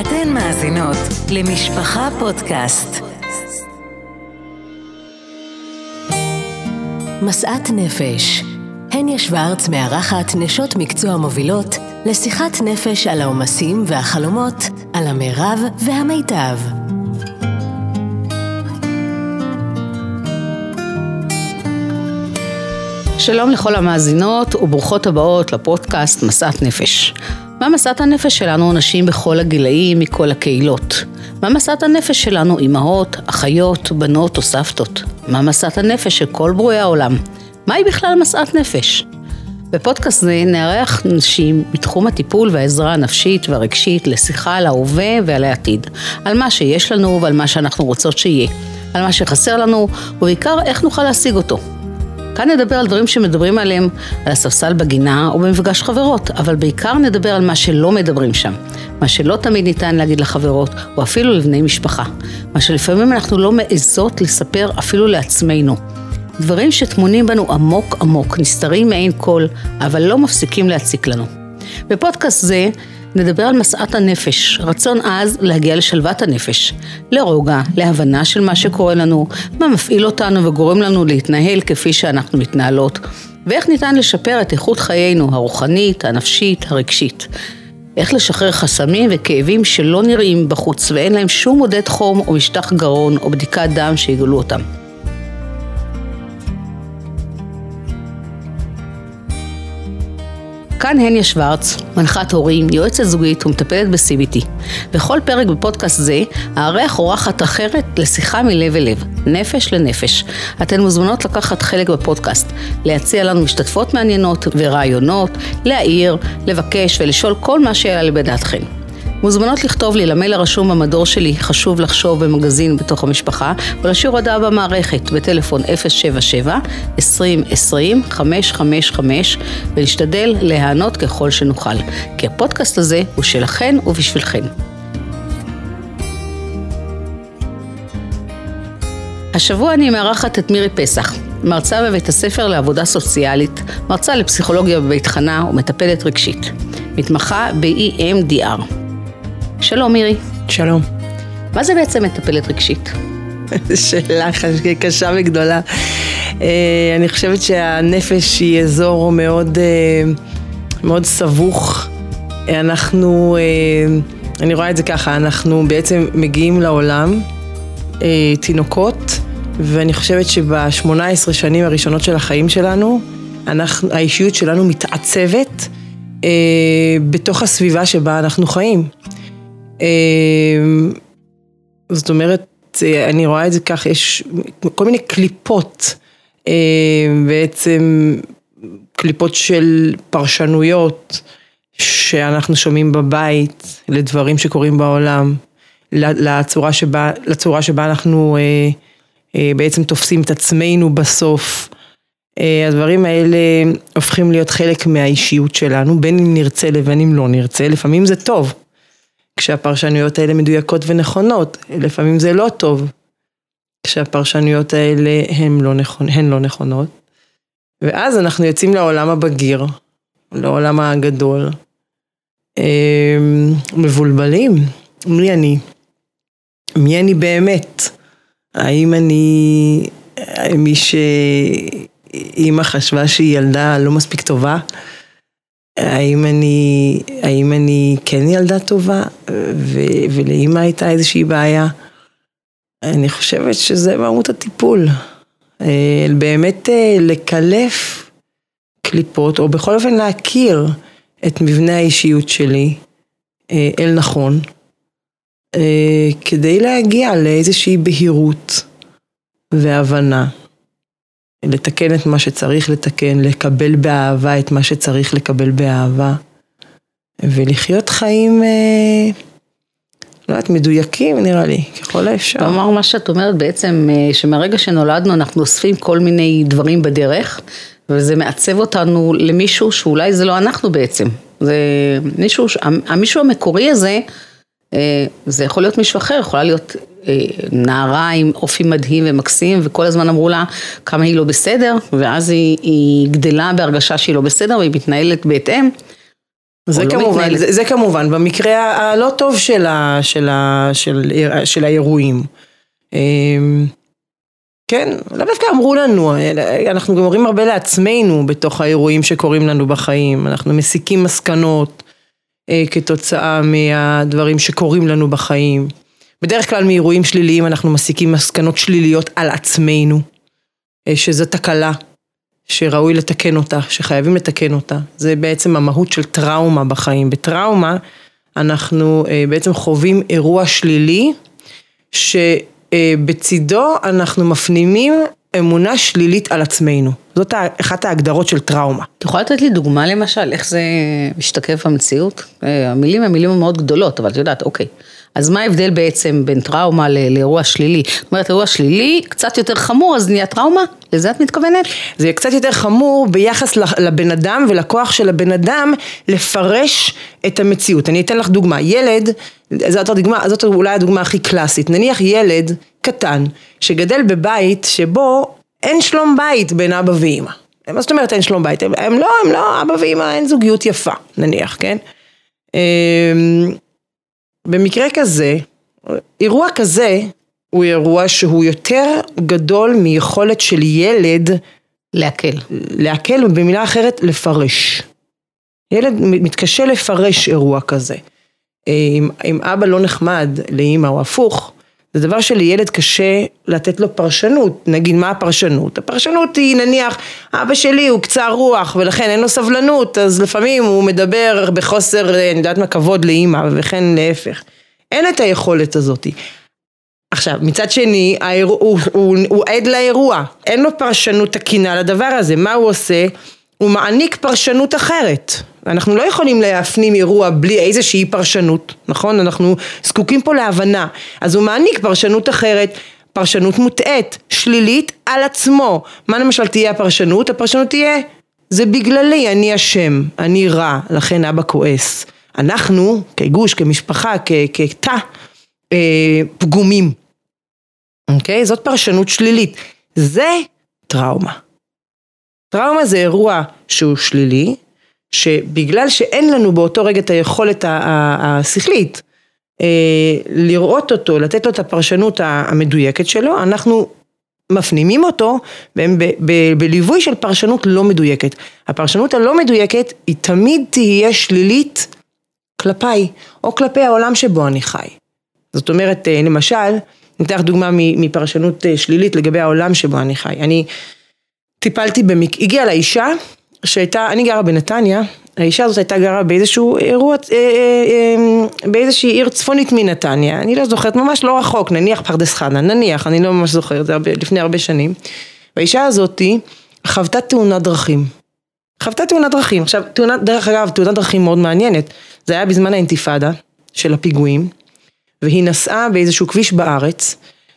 אתן מאזינות למשפחה פודקאסט. משאת נפש. הניה שוורץ מארחת נשות מקצוע מובילות לשיחת נפש על העומסים והחלומות, על המרב והמיטב. שלום לכל המאזינות וברוכות הבאות לפודקאסט משאת נפש. מה משאת הנפש שלנו נשים בכל הגילאים, מכל הקהילות? מה משאת הנפש שלנו אימהות, אחיות, בנות או סבתות? מה משאת הנפש של כל ברואי העולם? מהי בכלל משאת נפש? בפודקאסט זה נארח נשים בתחום הטיפול והעזרה הנפשית והרגשית לשיחה על ההווה ועל העתיד, על מה שיש לנו ועל מה שאנחנו רוצות שיהיה, על מה שחסר לנו ובעיקר איך נוכל להשיג אותו. כאן נדבר על דברים שמדברים עליהם על הספסל בגינה או במפגש חברות, אבל בעיקר נדבר על מה שלא מדברים שם, מה שלא תמיד ניתן להגיד לחברות או אפילו לבני משפחה, מה שלפעמים אנחנו לא מעזות לספר אפילו לעצמנו. דברים שטמונים בנו עמוק עמוק, נסתרים מעין כל, אבל לא מפסיקים להציק לנו. בפודקאסט זה נדבר על משאת הנפש, רצון עז להגיע לשלוות הנפש, לרוגע, להבנה של מה שקורה לנו, מה מפעיל אותנו וגורם לנו להתנהל כפי שאנחנו מתנהלות, ואיך ניתן לשפר את איכות חיינו הרוחנית, הנפשית, הרגשית. איך לשחרר חסמים וכאבים שלא נראים בחוץ ואין להם שום מודד חום או משטח גרון או בדיקת דם שיגלו אותם. כאן הניה שוורץ, מנחת הורים, יועצת זוגית ומטפלת ב-CBT. בכל פרק בפודקאסט זה, אארח אורחת אחרת לשיחה מלב אל לב, נפש לנפש. אתן מוזמנות לקחת חלק בפודקאסט, להציע לנו משתתפות מעניינות ורעיונות, להעיר, לבקש ולשאול כל מה שיעלה בדעתכם. מוזמנות לכתוב לי למייל הרשום במדור שלי חשוב לחשוב במגזין בתוך המשפחה ולשאיר הודעה במערכת בטלפון 077 2020 555 ולהשתדל להיענות ככל שנוכל כי הפודקאסט הזה הוא שלכן ובשבילכן. השבוע אני מארחת את מירי פסח, מרצה בבית הספר לעבודה סוציאלית, מרצה לפסיכולוגיה בבית חנה ומטפלת רגשית. מתמחה ב-EMDR. שלום מירי. שלום. מה זה בעצם מטפלת רגשית? שאלה קשה וגדולה. אה, אני חושבת שהנפש היא אזור מאוד, אה, מאוד סבוך. אנחנו, אה, אני רואה את זה ככה, אנחנו בעצם מגיעים לעולם, תינוקות, ואני חושבת שב-18 שנים הראשונות של החיים שלנו, אנחנו, האישיות שלנו מתעצבת בתוך הסביבה שבה אנחנו חיים. אמ, זאת אומרת, אני רואה את זה כך, יש כל מיני קליפות, אמ, בעצם קליפות של פרשנויות שאנחנו שומעים בבית לדברים שקורים בעולם, לצורה שבה, לצורה שבה אנחנו אה, אה, בעצם תופסים את עצמנו בסוף. אה, הדברים האלה הופכים להיות חלק מהאישיות שלנו, בין אם נרצה לבין אם לא נרצה, לפעמים זה טוב. כשהפרשנויות האלה מדויקות ונכונות, לפעמים זה לא טוב, כשהפרשנויות האלה הן לא, נכונ... הן לא נכונות. ואז אנחנו יוצאים לעולם הבגיר, לעולם הגדול, אמ, מבולבלים, מי אני? מי אני באמת? האם אני מי שאימא חשבה שהיא ילדה לא מספיק טובה? האם אני, האם אני כן ילדה טובה, ו, ולאמא הייתה איזושהי בעיה. אני חושבת שזה מהות הטיפול. אה, באמת אה, לקלף קליפות, או בכל אופן להכיר את מבנה האישיות שלי אה, אל נכון, כדי להגיע לאיזושהי בהירות והבנה. לתקן את מה שצריך לתקן, לקבל באהבה את מה שצריך לקבל באהבה, ולחיות חיים, אה, לא יודעת, מדויקים נראה לי, ככל האפשר. כלומר, מה שאת אומרת בעצם, אה, שמהרגע שנולדנו אנחנו אוספים כל מיני דברים בדרך, וזה מעצב אותנו למישהו שאולי זה לא אנחנו בעצם. זה מישהו, המישהו המקורי הזה, אה, זה יכול להיות מישהו אחר, יכולה להיות נערה עם אופי מדהים ומקסים, וכל הזמן אמרו לה כמה היא לא בסדר, ואז היא, היא גדלה בהרגשה שהיא לא בסדר, והיא מתנהלת בהתאם. זה לא כמובן, מתנהלת. זה, זה כמובן, במקרה הלא טוב של, ה, של, ה, של, של האירועים. אמ, כן, לאו דווקא אמרו לנו, אנחנו גם אומרים הרבה לעצמנו בתוך האירועים שקורים לנו בחיים, אנחנו מסיקים מסקנות אה, כתוצאה מהדברים שקורים לנו בחיים. בדרך כלל מאירועים שליליים אנחנו מסיקים מסקנות שליליות על עצמנו, אה, שזו תקלה, שראוי לתקן אותה, שחייבים לתקן אותה. זה בעצם המהות של טראומה בחיים. בטראומה אנחנו אה, בעצם חווים אירוע שלילי, שבצידו אנחנו מפנימים אמונה שלילית על עצמנו. זאת אחת ההגדרות של טראומה. את יכולה לתת לי דוגמה למשל, איך זה משתקף במציאות? אה, המילים הן מילים מאוד גדולות, אבל את יודעת, אוקיי. אז מה ההבדל בעצם בין טראומה לאירוע שלילי? זאת אומרת, אירוע שלילי קצת יותר חמור, אז נהיה טראומה? לזה את מתכוונת? זה קצת יותר חמור ביחס לבן אדם ולכוח של הבן אדם לפרש את המציאות. אני אתן לך דוגמה, ילד, זאת הדוגמה, זאת אולי הדוגמה הכי קלאסית, נניח ילד קטן שגדל בבית שבו אין שלום בית בין אבא ואימא. מה זאת אומרת אין שלום בית? הם, לא, הם לא אבא ואימא, אין זוגיות יפה, נניח, כן? במקרה כזה, אירוע כזה הוא אירוע שהוא יותר גדול מיכולת של ילד להקל. להקל, במילה אחרת, לפרש. ילד מתקשה לפרש אירוע כזה. אם, אם אבא לא נחמד לאימא או הפוך, זה דבר שלילד קשה לתת לו פרשנות. נגיד, מה הפרשנות? הפרשנות היא, נניח, אבא שלי הוא קצר רוח ולכן אין לו סבלנות, אז לפעמים הוא מדבר בחוסר, אני יודעת מה, כבוד לאימא, וכן להפך. אין את היכולת הזאת. עכשיו, מצד שני, האירוע, הוא, הוא, הוא עד לאירוע, אין לו פרשנות תקינה לדבר הזה, מה הוא עושה? הוא מעניק פרשנות אחרת. אנחנו לא יכולים להפנים אירוע בלי איזושהי פרשנות, נכון? אנחנו זקוקים פה להבנה. אז הוא מעניק פרשנות אחרת, פרשנות מוטעית, שלילית על עצמו. מה למשל תהיה הפרשנות? הפרשנות תהיה, זה בגללי, אני אשם, אני רע, לכן אבא כועס. אנחנו, כגוש, כמשפחה, כתא, אה, פגומים. אוקיי? זאת פרשנות שלילית. זה טראומה. טראומה זה אירוע שהוא שלילי, שבגלל שאין לנו באותו רגע את היכולת השכלית אה, לראות אותו, לתת לו את הפרשנות המדויקת שלו, אנחנו מפנימים אותו בליווי של פרשנות לא מדויקת. הפרשנות הלא מדויקת היא תמיד תהיה שלילית כלפיי, או כלפי העולם שבו אני חי. זאת אומרת, אה, למשל, לך דוגמה מפרשנות אה, שלילית לגבי העולם שבו אני חי. אני טיפלתי במק... הגיעה לאישה שהייתה, אני גרה בנתניה, האישה הזאת הייתה גרה באיזשהו אירוע, אה, אה, אה, באיזושהי עיר צפונית מנתניה, אני לא זוכרת, ממש לא רחוק, נניח פרדס חנה, נניח, אני לא ממש זוכרת, זה הרבה, לפני הרבה שנים. והאישה הזאתי חוותה תאונת דרכים. חוותה תאונת דרכים. עכשיו, תאונת, דרך אגב, תאונת דרכים מאוד מעניינת. זה היה בזמן האינתיפאדה של הפיגועים, והיא נסעה באיזשהו כביש בארץ,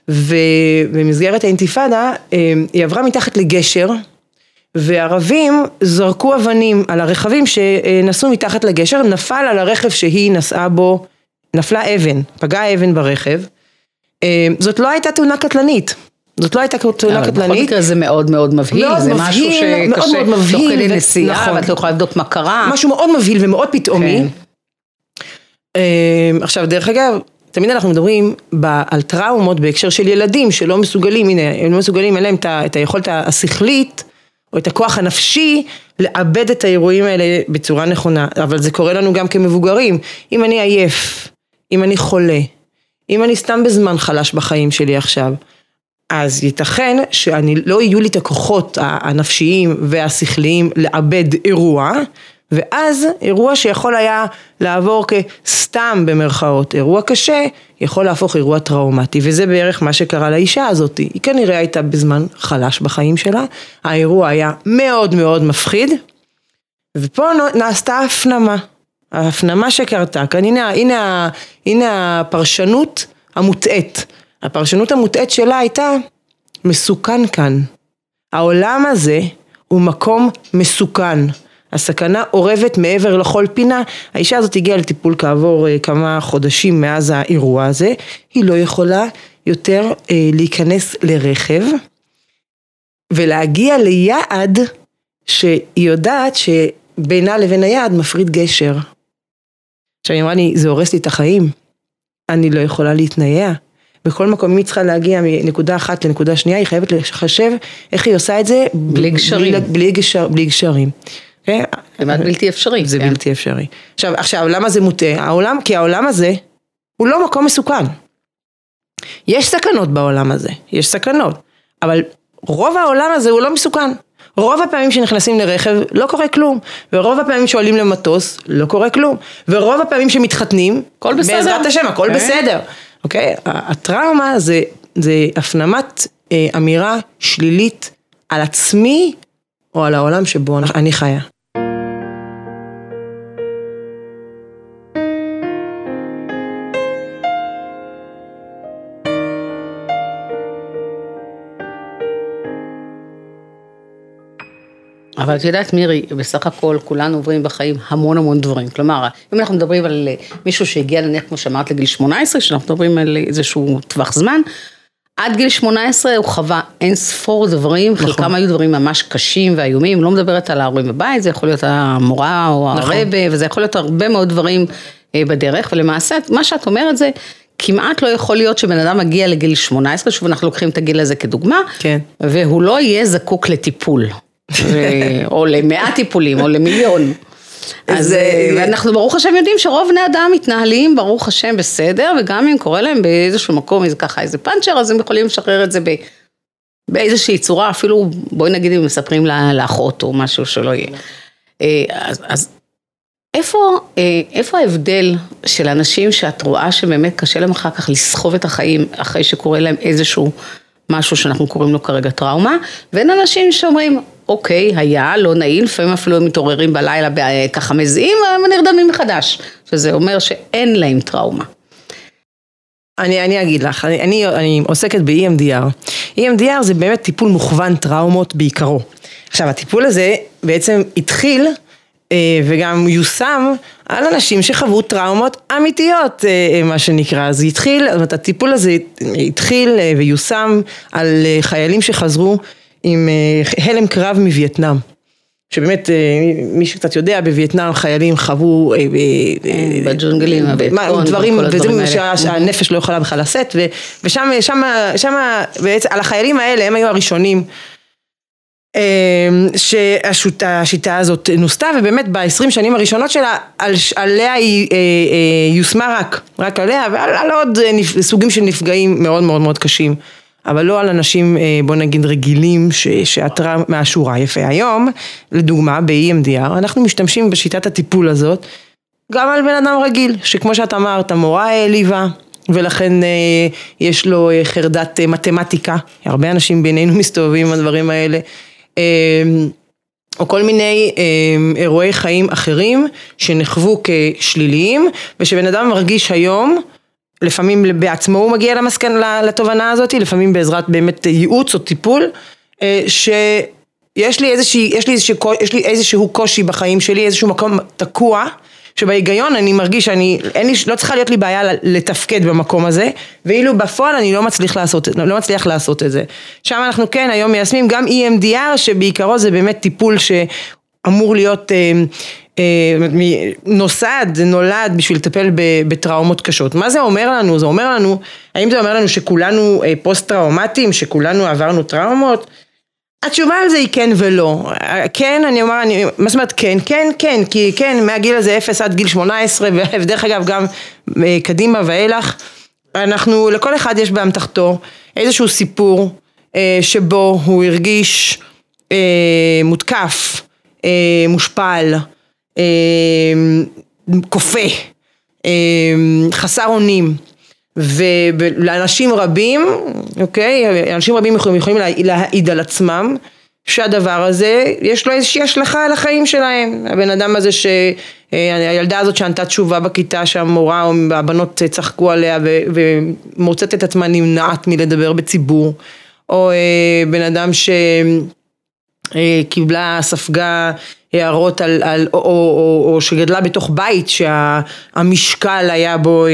ובמסגרת האינתיפאדה אה, היא עברה מתחת לגשר, וערבים זרקו אבנים על הרכבים שנסעו מתחת לגשר, נפל על הרכב שהיא נסעה בו, נפלה אבן, פגעה אבן ברכב. אה, זאת לא הייתה תאונה קטלנית. זאת לא הייתה תאונה אבל בכל קטלנית. מקרה זה מאוד מאוד מבהיל, מאוד זה משהו מבהיל, מאוד שקשה, מאוד תוך מבהיל, כדי ו- נסיעה, נכון. ואת לא יכולה לבדוק מה קרה. משהו מאוד מבהיל ומאוד פתאומי. כן. אה, עכשיו, דרך אגב, תמיד אנחנו מדברים ב- על טראומות בהקשר של ילדים שלא מסוגלים, הנה, הם לא מסוגלים, אין להם את את היכולת השכלית או את הכוח הנפשי לעבד את האירועים האלה בצורה נכונה, אבל זה קורה לנו גם כמבוגרים. אם אני עייף, אם אני חולה, אם אני סתם בזמן חלש בחיים שלי עכשיו, אז ייתכן שאני לא יהיו לי את הכוחות הנפשיים והשכליים לעבד אירוע, ואז אירוע שיכול היה לעבור כסתם במרכאות אירוע קשה, יכול להפוך אירוע טראומטי, וזה בערך מה שקרה לאישה הזאת. היא כנראה הייתה בזמן חלש בחיים שלה, האירוע היה מאוד מאוד מפחיד, ופה נעשתה הפנמה. ההפנמה שקרתה כאן, הנה, הנה, הנה הפרשנות המוטעית. הפרשנות המוטעית שלה הייתה, מסוכן כאן. העולם הזה הוא מקום מסוכן. הסכנה אורבת מעבר לכל פינה. האישה הזאת הגיעה לטיפול כעבור אה, כמה חודשים מאז האירוע הזה. היא לא יכולה יותר אה, להיכנס לרכב ולהגיע ליעד שהיא יודעת שבינה לבין היעד מפריד גשר. עכשיו היא אמרה לי, זה הורס לי את החיים, אני לא יכולה להתנייע. בכל מקום, אם היא צריכה להגיע מנקודה אחת לנקודה שנייה, היא חייבת לחשב איך היא עושה את זה. בלי גשרים. בלי, בלי, גשר, בלי גשרים. כמעט בלתי אפשרי. זה כן. בלתי אפשרי. עכשיו, עכשיו, למה זה מוטה? העולם, כי העולם הזה הוא לא מקום מסוכן. יש סכנות בעולם הזה, יש סכנות, אבל רוב העולם הזה הוא לא מסוכן. רוב הפעמים שנכנסים לרכב לא קורה כלום, ורוב הפעמים שעולים למטוס לא קורה כלום, ורוב הפעמים שמתחתנים, הכל בסדר. בעזרת השם, הכל כן. בסדר, אוקיי? הטראומה זה, זה הפנמת אה, אמירה שלילית על עצמי או על העולם שבו אני חיה. אבל את יודעת מירי, בסך הכל כולנו עוברים בחיים המון המון דברים. כלומר, אם אנחנו מדברים על אה, מישהו שהגיע נניח, כמו שאמרת, לגיל 18, שאנחנו מדברים על איזשהו טווח זמן, עד גיל 18 הוא חווה אין ספור דברים, נכון. חלקם היו דברים ממש קשים ואיומים, לא מדברת על ההורים בבית, זה יכול להיות המורה או נכון. הרבה, וזה יכול להיות הרבה מאוד דברים אה, בדרך, ולמעשה, מה שאת אומרת זה, כמעט לא יכול להיות שבן אדם מגיע לגיל 18, שוב אנחנו לוקחים את הגיל הזה כדוגמה, כן. והוא לא יהיה זקוק לטיפול. ו- או למאה טיפולים, או למיליון. אז זה- אה, ואנחנו ברוך השם יודעים שרוב בני אדם מתנהלים ברוך השם בסדר, וגם אם קורה להם באיזשהו מקום איזה ככה איזה פאנצ'ר, אז הם יכולים לשחרר את זה ב- באיזושהי צורה, אפילו בואי נגיד אם מספרים לאחות או משהו שלא יהיה. אה, אז, אז איפה, אה, איפה ההבדל של אנשים שאת רואה שבאמת קשה להם אחר כך לסחוב את החיים אחרי שקורה להם איזשהו משהו שאנחנו קוראים לו כרגע טראומה, ואין אנשים שאומרים, אוקיי, היה, לא נעים, לפעמים אפילו הם מתעוררים בלילה ככה מזיעים ונרדמים מחדש, שזה אומר שאין להם טראומה. אני, אני אגיד לך, אני, אני, אני עוסקת ב-EMDR. EMDR זה באמת טיפול מוכוון טראומות בעיקרו. עכשיו, הטיפול הזה בעצם התחיל אה, וגם יושם על אנשים שחוו טראומות אמיתיות, אה, מה שנקרא. אז התחיל, זאת אומרת, הטיפול הזה התחיל אה, ויושם על אה, חיילים שחזרו עם אה, הלם קרב מווייטנאם. שבאמת, אה, מי שקצת יודע, בווייטנאם חיילים חוו... אה, אה, בג'ונגלים, הבטון, דברים, ודברים שהנפש לא יכולה בכלל לשאת, ושם, שם, שם, בעצם, על החיילים האלה, הם היו הראשונים. שהשיטה הזאת נוסתה, ובאמת ב-20 שנים הראשונות שלה, על, עליה היא יושמה רק, רק עליה, ועל על עוד סוגים של נפגעים מאוד מאוד מאוד קשים. אבל לא על אנשים, אה, בוא נגיד, רגילים, ש- מהשורה. יפה. היום, לדוגמה, ב-EMDR, אנחנו משתמשים בשיטת הטיפול הזאת, גם על בן אדם רגיל, שכמו שאת אמרת, המורה העליבה, ולכן אה, יש לו אה, חרדת מתמטיקה, הרבה אנשים בינינו מסתובבים עם הדברים האלה, או כל מיני אה, אירועי חיים אחרים שנחוו כשליליים, ושבן אדם מרגיש היום, לפעמים בעצמו הוא מגיע למסקן, לתובנה הזאת, לפעמים בעזרת באמת ייעוץ או טיפול, אה, שיש לי איזושהי, יש לי איזשהו, יש לי איזשהו קושי בחיים שלי, איזשהו מקום תקוע, שבהיגיון אני מרגיש שאני, אין לי, לא צריכה להיות לי בעיה לתפקד במקום הזה, ואילו בפועל אני לא מצליח לעשות, לא מצליח לעשות את זה. שם אנחנו כן היום מיישמים גם EMDR, שבעיקרו זה באמת טיפול שאמור להיות אה, אה, נוסד, נולד בשביל לטפל בטראומות קשות. מה זה אומר לנו? זה אומר לנו, האם זה אומר לנו שכולנו אה, פוסט טראומטיים, שכולנו עברנו טראומות? התשובה על זה היא כן ולא. כן, אני אומר, אני, מה זאת אומרת כן? כן, כן, כי כן, מהגיל הזה 0 עד גיל 18, ודרך אגב גם אה, קדימה ואילך, אנחנו, לכל אחד יש באמתחתו איזשהו סיפור אה, שבו הוא הרגיש אה, מותקף, אה, מושפל, אה, כופה, אה, חסר אונים. ולאנשים רבים, אוקיי, אנשים רבים יכולים, יכולים להעיד על עצמם שהדבר הזה, יש לו איזושהי השלכה על החיים שלהם. הבן אדם הזה שהילדה הזאת שענתה תשובה בכיתה שהמורה או הבנות צחקו עליה ומוצאת את עצמה נמנעת מלדבר בציבור, או בן אדם שקיבלה, ספגה הערות על, על או, או, או, או שגדלה בתוך בית שהמשקל היה בו,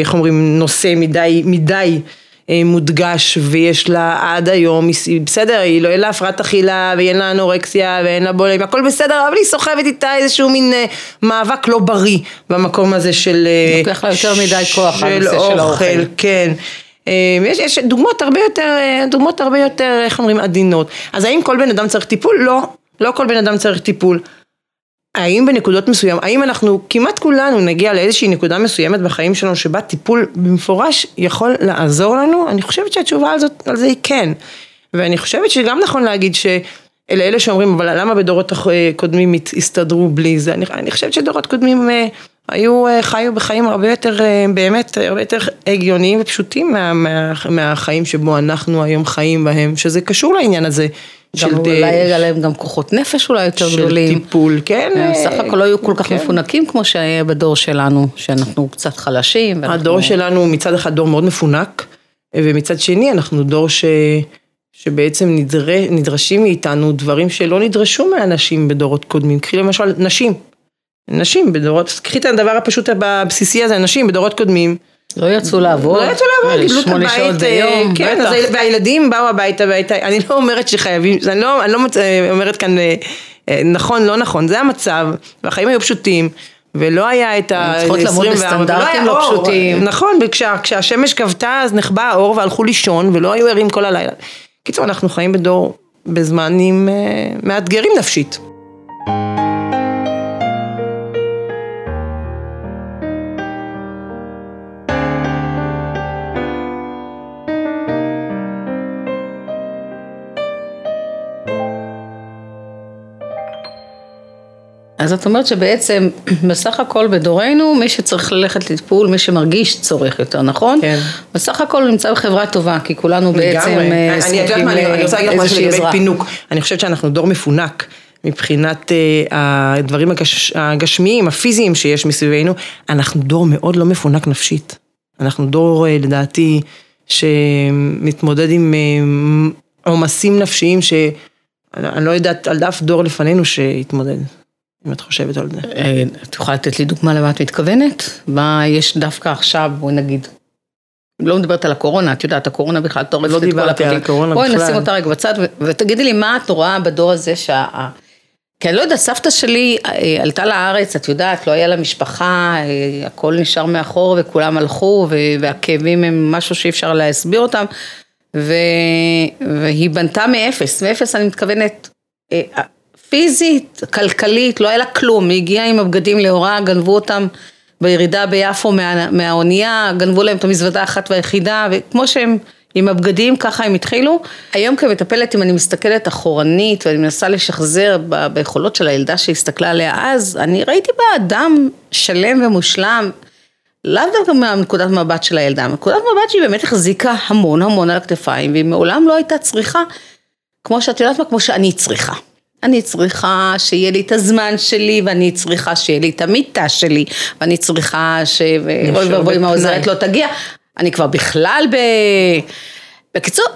איך אומרים, נושא מדי, מדי מודגש ויש לה עד היום, בסדר, היא לא, אין לה הפרעת אכילה ואין לה אנורקסיה ואין לה בולם, הכל בסדר, אבל היא סוחבת איתה איזשהו מין אה, מאבק לא בריא במקום הזה של... אה, לוקח לה יותר מדי כוח הנושא של האוכל. כן. אה, יש, יש דוגמאות הרבה יותר, דוגמאות הרבה יותר, איך אומרים, עדינות. אז האם כל בן אדם צריך טיפול? לא. לא כל בן אדם צריך טיפול. האם בנקודות מסוימות, האם אנחנו כמעט כולנו נגיע לאיזושהי נקודה מסוימת בחיים שלנו שבה טיפול במפורש יכול לעזור לנו? אני חושבת שהתשובה על, זאת, על זה היא כן. ואני חושבת שגם נכון להגיד שאלה אלה שאומרים, אבל למה בדורות קודמים הסתדרו בלי זה? אני, אני חושבת שדורות קודמים אה, היו, אה, חיו בחיים הרבה יותר, אה, באמת, הרבה יותר הגיוניים ופשוטים מה, מה, מהחיים שבו אנחנו היום חיים בהם, שזה קשור לעניין הזה. של אולי היה להם גם כוחות נפש אולי יותר של גדולים. של טיפול, כן. בסך הכל לא היו כל כך כן. מפונקים כמו שהיה בדור שלנו, שאנחנו קצת חלשים. ואנחנו... הדור שלנו מצד אחד דור מאוד מפונק, ומצד שני אנחנו דור ש... שבעצם נדר... נדרשים מאיתנו דברים שלא נדרשו מהאנשים בדורות קודמים. קחי למשל נשים. נשים בדורות, קחי את הדבר הפשוט הבסיסי הזה, נשים בדורות קודמים. לא יצאו לעבוד, לא יצאו לעבוד, קיבלו את הבית, שעות ביום, אה, כן, אז, והילדים באו הביתה, והייתה, אני לא אומרת שחייבים, אני לא, אני לא אומרת כאן אה, נכון, לא נכון, זה המצב, והחיים היו פשוטים. ולא היה את ה... צריכות לעמוד בסטנדרטים לא, לא פשוטים. נכון, וכשה, כשהשמש כבתה אז נחבא האור והלכו לישון ולא היו ערים כל הלילה. קיצור, אנחנו חיים בדור, בזמנים אה, מאתגרים נפשית. אז את אומרת שבעצם בסך הכל בדורנו מי שצריך ללכת לטיפול, מי שמרגיש צורך יותר, נכון? כן. בסך הכל נמצא בחברה טובה, כי כולנו בעצם אה, זקוקים לאיזושהי עזרה. פינוק. אני חושבת שאנחנו דור מפונק. מבחינת uh, הדברים הגש, הגשמיים, הפיזיים שיש מסביבנו, אנחנו דור מאוד לא מפונק נפשית. אנחנו דור, uh, לדעתי, שמתמודד עם עומסים נפשיים שאני לא יודעת על אף דור לפנינו שהתמודד. אם את חושבת על זה. אה, את יכולה לתת לי דוגמה למה את מתכוונת? מה יש דווקא עכשיו, בואי נגיד, לא מדברת על הקורונה, את יודעת, הקורונה בכלל טורפת לא את כל הפרטים. על הקורונה בכלל. בואי נשים אותה רגע בצד, ותגידי לי מה את רואה בדור הזה שה... כי אני לא יודעת, סבתא שלי אה, עלתה לארץ, את יודעת, לא היה לה משפחה, אה, הכל נשאר מאחור וכולם הלכו, והכאבים הם משהו שאי אפשר להסביר אותם, והיא בנתה מאפס, מאפס אני מתכוונת, פיזית, כלכלית, לא היה לה כלום, היא הגיעה עם הבגדים להוראה, גנבו אותם בירידה ביפו מה, מהאונייה, גנבו להם את המזוודה האחת והיחידה, וכמו שהם עם הבגדים, ככה הם התחילו. היום כמטפלת, אם אני מסתכלת אחורנית ואני מנסה לשחזר ב, ביכולות של הילדה שהסתכלה עליה אז, אני ראיתי בה אדם שלם ומושלם. לאו דווקא מנקודת מבט של הילדה, מנקודת מבט שהיא באמת החזיקה המון המון על הכתפיים, והיא מעולם לא הייתה צריכה, כמו שאת יודעת מה, כמו שאני צריכה. אני צריכה שיהיה לי את הזמן שלי, ואני צריכה שיהיה לי את המיטה שלי, ואני צריכה ש... אוי ואבוי אם העוזרת לא תגיע. אני כבר בכלל ב... בקיצור,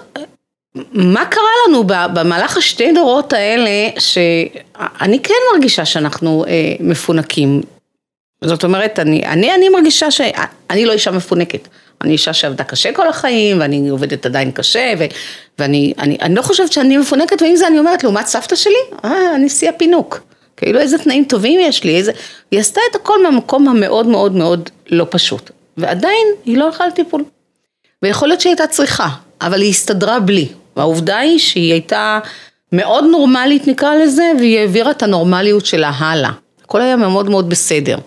מה קרה לנו במהלך השתי דורות האלה, שאני כן מרגישה שאנחנו אה, מפונקים. זאת אומרת, אני, אני, אני מרגישה שאני לא אישה מפונקת. אני אישה שעבדה קשה כל החיים, ואני עובדת עדיין קשה, ו, ואני אני, אני לא חושבת שאני מפונקת, ועם זה אני אומרת, לעומת סבתא שלי, אה, אני שיא הפינוק. כאילו איזה תנאים טובים יש לי, איזה... היא עשתה את הכל מהמקום המאוד מאוד מאוד לא פשוט. ועדיין היא לא הלכה לטיפול. ויכול להיות שהיא הייתה צריכה, אבל היא הסתדרה בלי. והעובדה היא שהיא הייתה מאוד נורמלית נקרא לזה, והיא העבירה את הנורמליות שלה הלאה. הכל היה מאוד מאוד בסדר.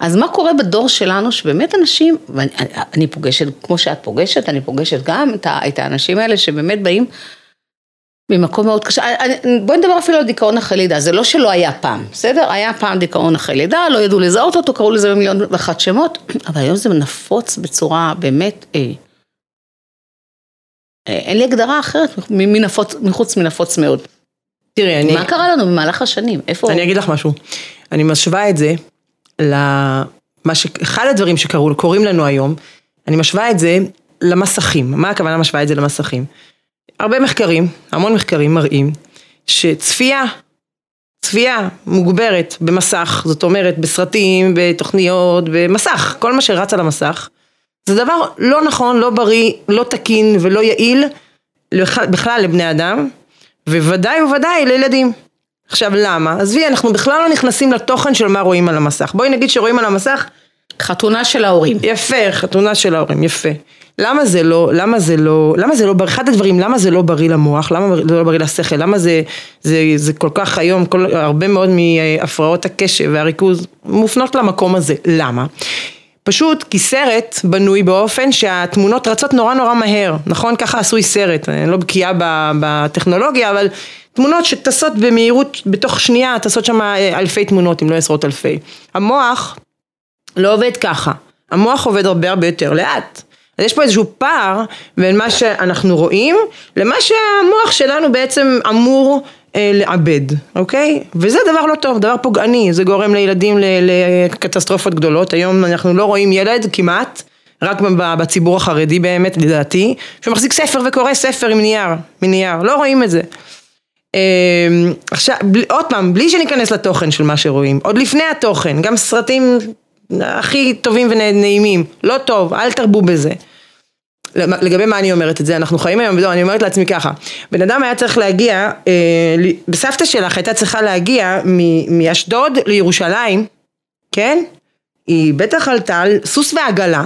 אז מה קורה בדור שלנו, שבאמת אנשים, ואני אני פוגשת, כמו שאת פוגשת, אני פוגשת גם את, את האנשים האלה שבאמת באים ממקום מאוד קשה. בואי נדבר אפילו על דיכאון אחרי לידה, זה לא שלא היה פעם, בסדר? היה פעם דיכאון אחרי לידה, לא ידעו לזהות אותו, קראו לזה במיליון ואחת שמות, אבל היום זה נפוץ בצורה באמת, אה, אה, אין לי הגדרה אחרת מנפוץ, מחוץ מנפוץ מאוד. תראי, אני... מה קרה לנו במהלך השנים? איפה... אני אגיד לך משהו. אני משווה את זה למה ש... אחד הדברים שקורים לנו היום, אני משווה את זה למסכים. מה הכוונה משווה את זה למסכים? הרבה מחקרים, המון מחקרים מראים שצפייה, צפייה מוגברת במסך, זאת אומרת בסרטים, בתוכניות, במסך, כל מה שרץ על המסך, זה דבר לא נכון, לא בריא, לא תקין ולא יעיל בכלל לבני אדם, וודאי וודאי לילדים. עכשיו למה? עזבי, אנחנו בכלל לא נכנסים לתוכן של מה רואים על המסך. בואי נגיד שרואים על המסך... חתונה של ההורים. יפה, חתונה של ההורים, יפה. למה זה לא, למה זה לא, למה זה לא בריא, אחד הדברים, למה זה לא בריא למוח, למה זה לא בריא לשכל, למה זה, זה, זה כל כך היום, כל, הרבה מאוד מהפרעות הקשב והריכוז מופנות למקום הזה, למה? פשוט כי סרט בנוי באופן שהתמונות רצות נורא נורא מהר, נכון? ככה עשוי סרט, אני לא בקיאה בטכנולוגיה, אבל תמונות שטסות במהירות, בתוך שנייה טסות שם אלפי תמונות, אם לא עשרות אלפי. המוח לא עובד ככה, המוח עובד הרבה הרבה יותר לאט. אז יש פה איזשהו פער בין מה שאנחנו רואים למה שהמוח שלנו בעצם אמור אה, לעבד, אוקיי? וזה דבר לא טוב, דבר פוגעני, זה גורם לילדים לקטסטרופות גדולות, היום אנחנו לא רואים ילד כמעט, רק בציבור החרדי באמת, לדעתי, שמחזיק ספר וקורא ספר עם נייר, מנייר, לא רואים את זה. אה, עכשיו, עוד פעם, בלי שניכנס לתוכן של מה שרואים, עוד לפני התוכן, גם סרטים הכי טובים ונעימים, לא טוב, אל תרבו בזה. לגבי מה אני אומרת את זה, אנחנו חיים היום, וזהו, אני אומרת לעצמי ככה, בן אדם היה צריך להגיע, אה, בסבתא שלך הייתה צריכה להגיע מאשדוד לירושלים, כן? היא בטח עלתה על סוס ועגלה,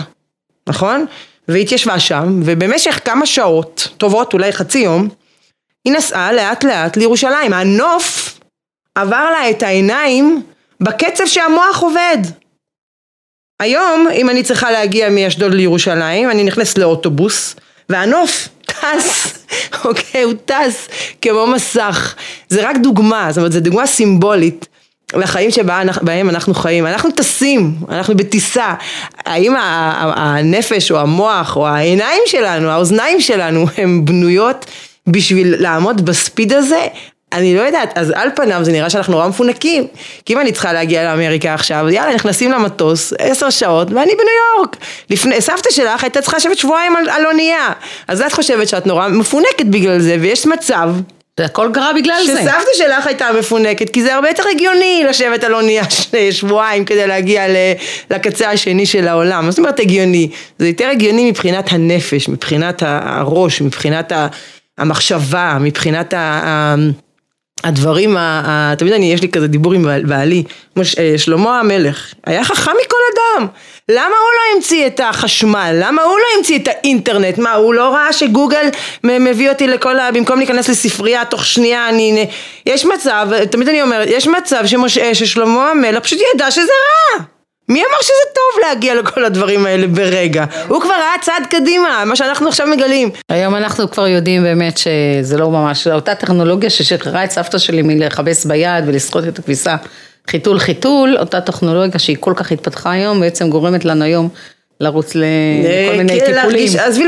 נכון? והיא התיישבה שם, ובמשך כמה שעות טובות, אולי חצי יום, היא נסעה לאט לאט לירושלים. הנוף עבר לה את העיניים בקצב שהמוח עובד. היום, אם אני צריכה להגיע מאשדוד לירושלים, אני נכנסת לאוטובוס, והנוף טס, אוקיי, הוא טס כמו מסך. זה רק דוגמה, זאת אומרת, זו דוגמה סימבולית. לחיים שבהם אנחנו חיים, אנחנו טסים, אנחנו בטיסה, האם הנפש או המוח או העיניים שלנו, האוזניים שלנו, הן בנויות בשביל לעמוד בספיד הזה? אני לא יודעת, אז על פניו זה נראה שאנחנו נורא מפונקים. כי אם אני צריכה להגיע לאמריקה עכשיו, יאללה, נכנסים למטוס, עשר שעות, ואני בניו יורק. לפני, סבתא שלך הייתה צריכה לשבת שבועיים על, על אונייה. אז את חושבת שאת נורא מפונקת בגלל זה, ויש מצב. זה הכל קרה בגלל זה. שסבתא שלך הייתה מפונקת, כי זה הרבה יותר הגיוני לשבת על אונייה שבועיים כדי להגיע לקצה השני של העולם. מה זאת אומרת הגיוני? זה יותר הגיוני מבחינת הנפש, מבחינת הראש, מבחינת המחשבה, מבחינת ה... הדברים, תמיד אני, יש לי כזה דיבור עם בעלי, אה, שלמה המלך, היה חכם מכל אדם. למה הוא לא המציא את החשמל? למה הוא לא המציא את האינטרנט? מה, הוא לא ראה שגוגל מביא אותי לכל ה... במקום להיכנס לספרייה תוך שנייה, אני... יש מצב, תמיד אני אומרת, יש מצב ששלמה המלך פשוט ידע שזה רע. מי אמר שזה טוב להגיע לכל הדברים האלה ברגע? הוא כבר ראה צעד קדימה, מה שאנחנו עכשיו מגלים. היום אנחנו כבר יודעים באמת שזה לא ממש, אותה טכנולוגיה ששחררה את סבתא שלי מלכבס ביד ולסחוט את הכביסה חיתול חיתול, אותה טכנולוגיה שהיא כל כך התפתחה היום, בעצם גורמת לנו היום לרוץ לכל אה, מיני כן, טיפולים. עזבי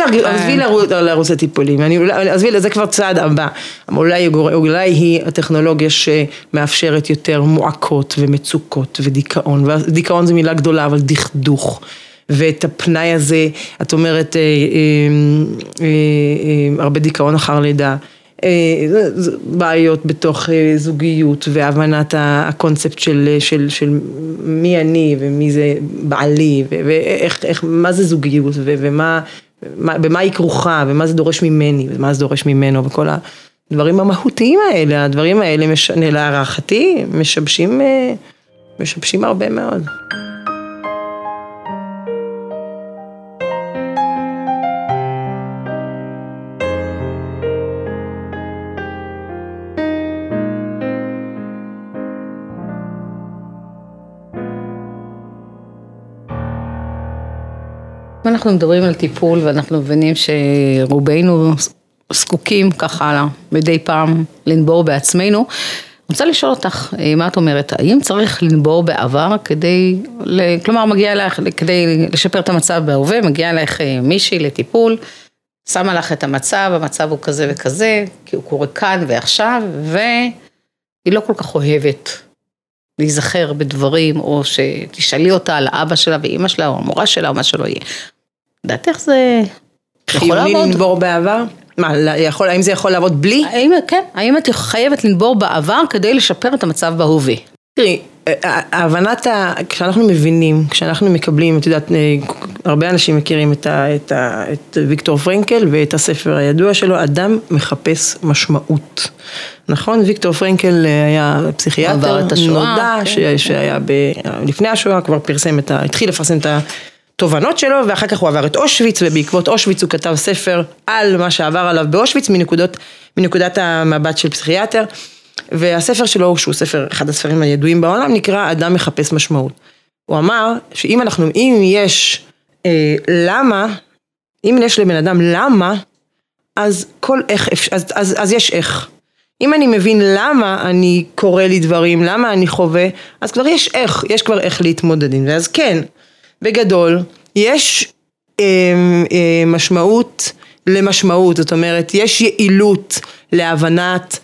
אה. לרוץ לטיפולים, עזבי, זה כבר צעד הבא. אולי, היא הטכנולוגיה שמאפשרת יותר מועקות ומצוקות ודיכאון, ודיכאון זו מילה גדולה, אבל דכדוך. ואת הפנאי הזה, את אומרת, אה, הרבה דיכאון אחר לידה. אה, בעיות בתוך אה, זוגיות והבנת הקונספט של, של, של מי אני ומי זה בעלי ואיך, איך, מה זה זוגיות ומה, במה היא כרוכה ומה זה דורש ממני ומה זה דורש ממנו וכל הדברים המהותיים האלה, הדברים האלה להערכתי משבשים, אה, משבשים הרבה מאוד. אנחנו מדברים על טיפול ואנחנו מבינים שרובנו זקוקים ככה מדי פעם לנבור בעצמנו, אני רוצה לשאול אותך, אה, מה את אומרת, האם צריך לנבור בעבר כדי, כלומר מגיע אלייך, כדי לשפר את המצב בהווה, מגיע אלייך אה, מישהי לטיפול, שמה לך את המצב, המצב הוא כזה וכזה, כי הוא קורה כאן ועכשיו, והיא לא כל כך אוהבת להיזכר בדברים, או שתשאלי אותה על אבא שלה ואימא שלה, או המורה שלה, או מה שלא יהיה. לדעתך זה חיוני לנבור בעבר? מה, יכול, האם זה יכול לעבוד בלי? האם, כן, האם את חייבת לנבור בעבר כדי לשפר את המצב בהווה? תראי, הבנת, ה... כשאנחנו מבינים, כשאנחנו מקבלים, את יודעת, הרבה אנשים מכירים את, ה... את, ה... את ויקטור פרנקל ואת הספר הידוע שלו, אדם מחפש משמעות. נכון? ויקטור פרנקל היה פסיכיאטר, נודע, כן, ש... כן. שהיה ב... לפני השואה, כבר פרסם את ה... התחיל לפרסם את התובנות שלו, ואחר כך הוא עבר את אושוויץ, ובעקבות אושוויץ הוא כתב ספר על מה שעבר עליו באושוויץ מנקודות, מנקודת המבט של פסיכיאטר. והספר שלו, שהוא ספר, אחד הספרים הידועים בעולם, נקרא אדם מחפש משמעות. הוא אמר שאם אנחנו, אם יש אה, למה, אם יש לבן אדם למה, אז כל איך, אז, אז, אז יש איך. אם אני מבין למה אני קורא לי דברים, למה אני חווה, אז כבר יש איך, יש כבר איך להתמודד עם זה. אז כן, בגדול, יש אה, אה, משמעות למשמעות, זאת אומרת, יש יעילות להבנת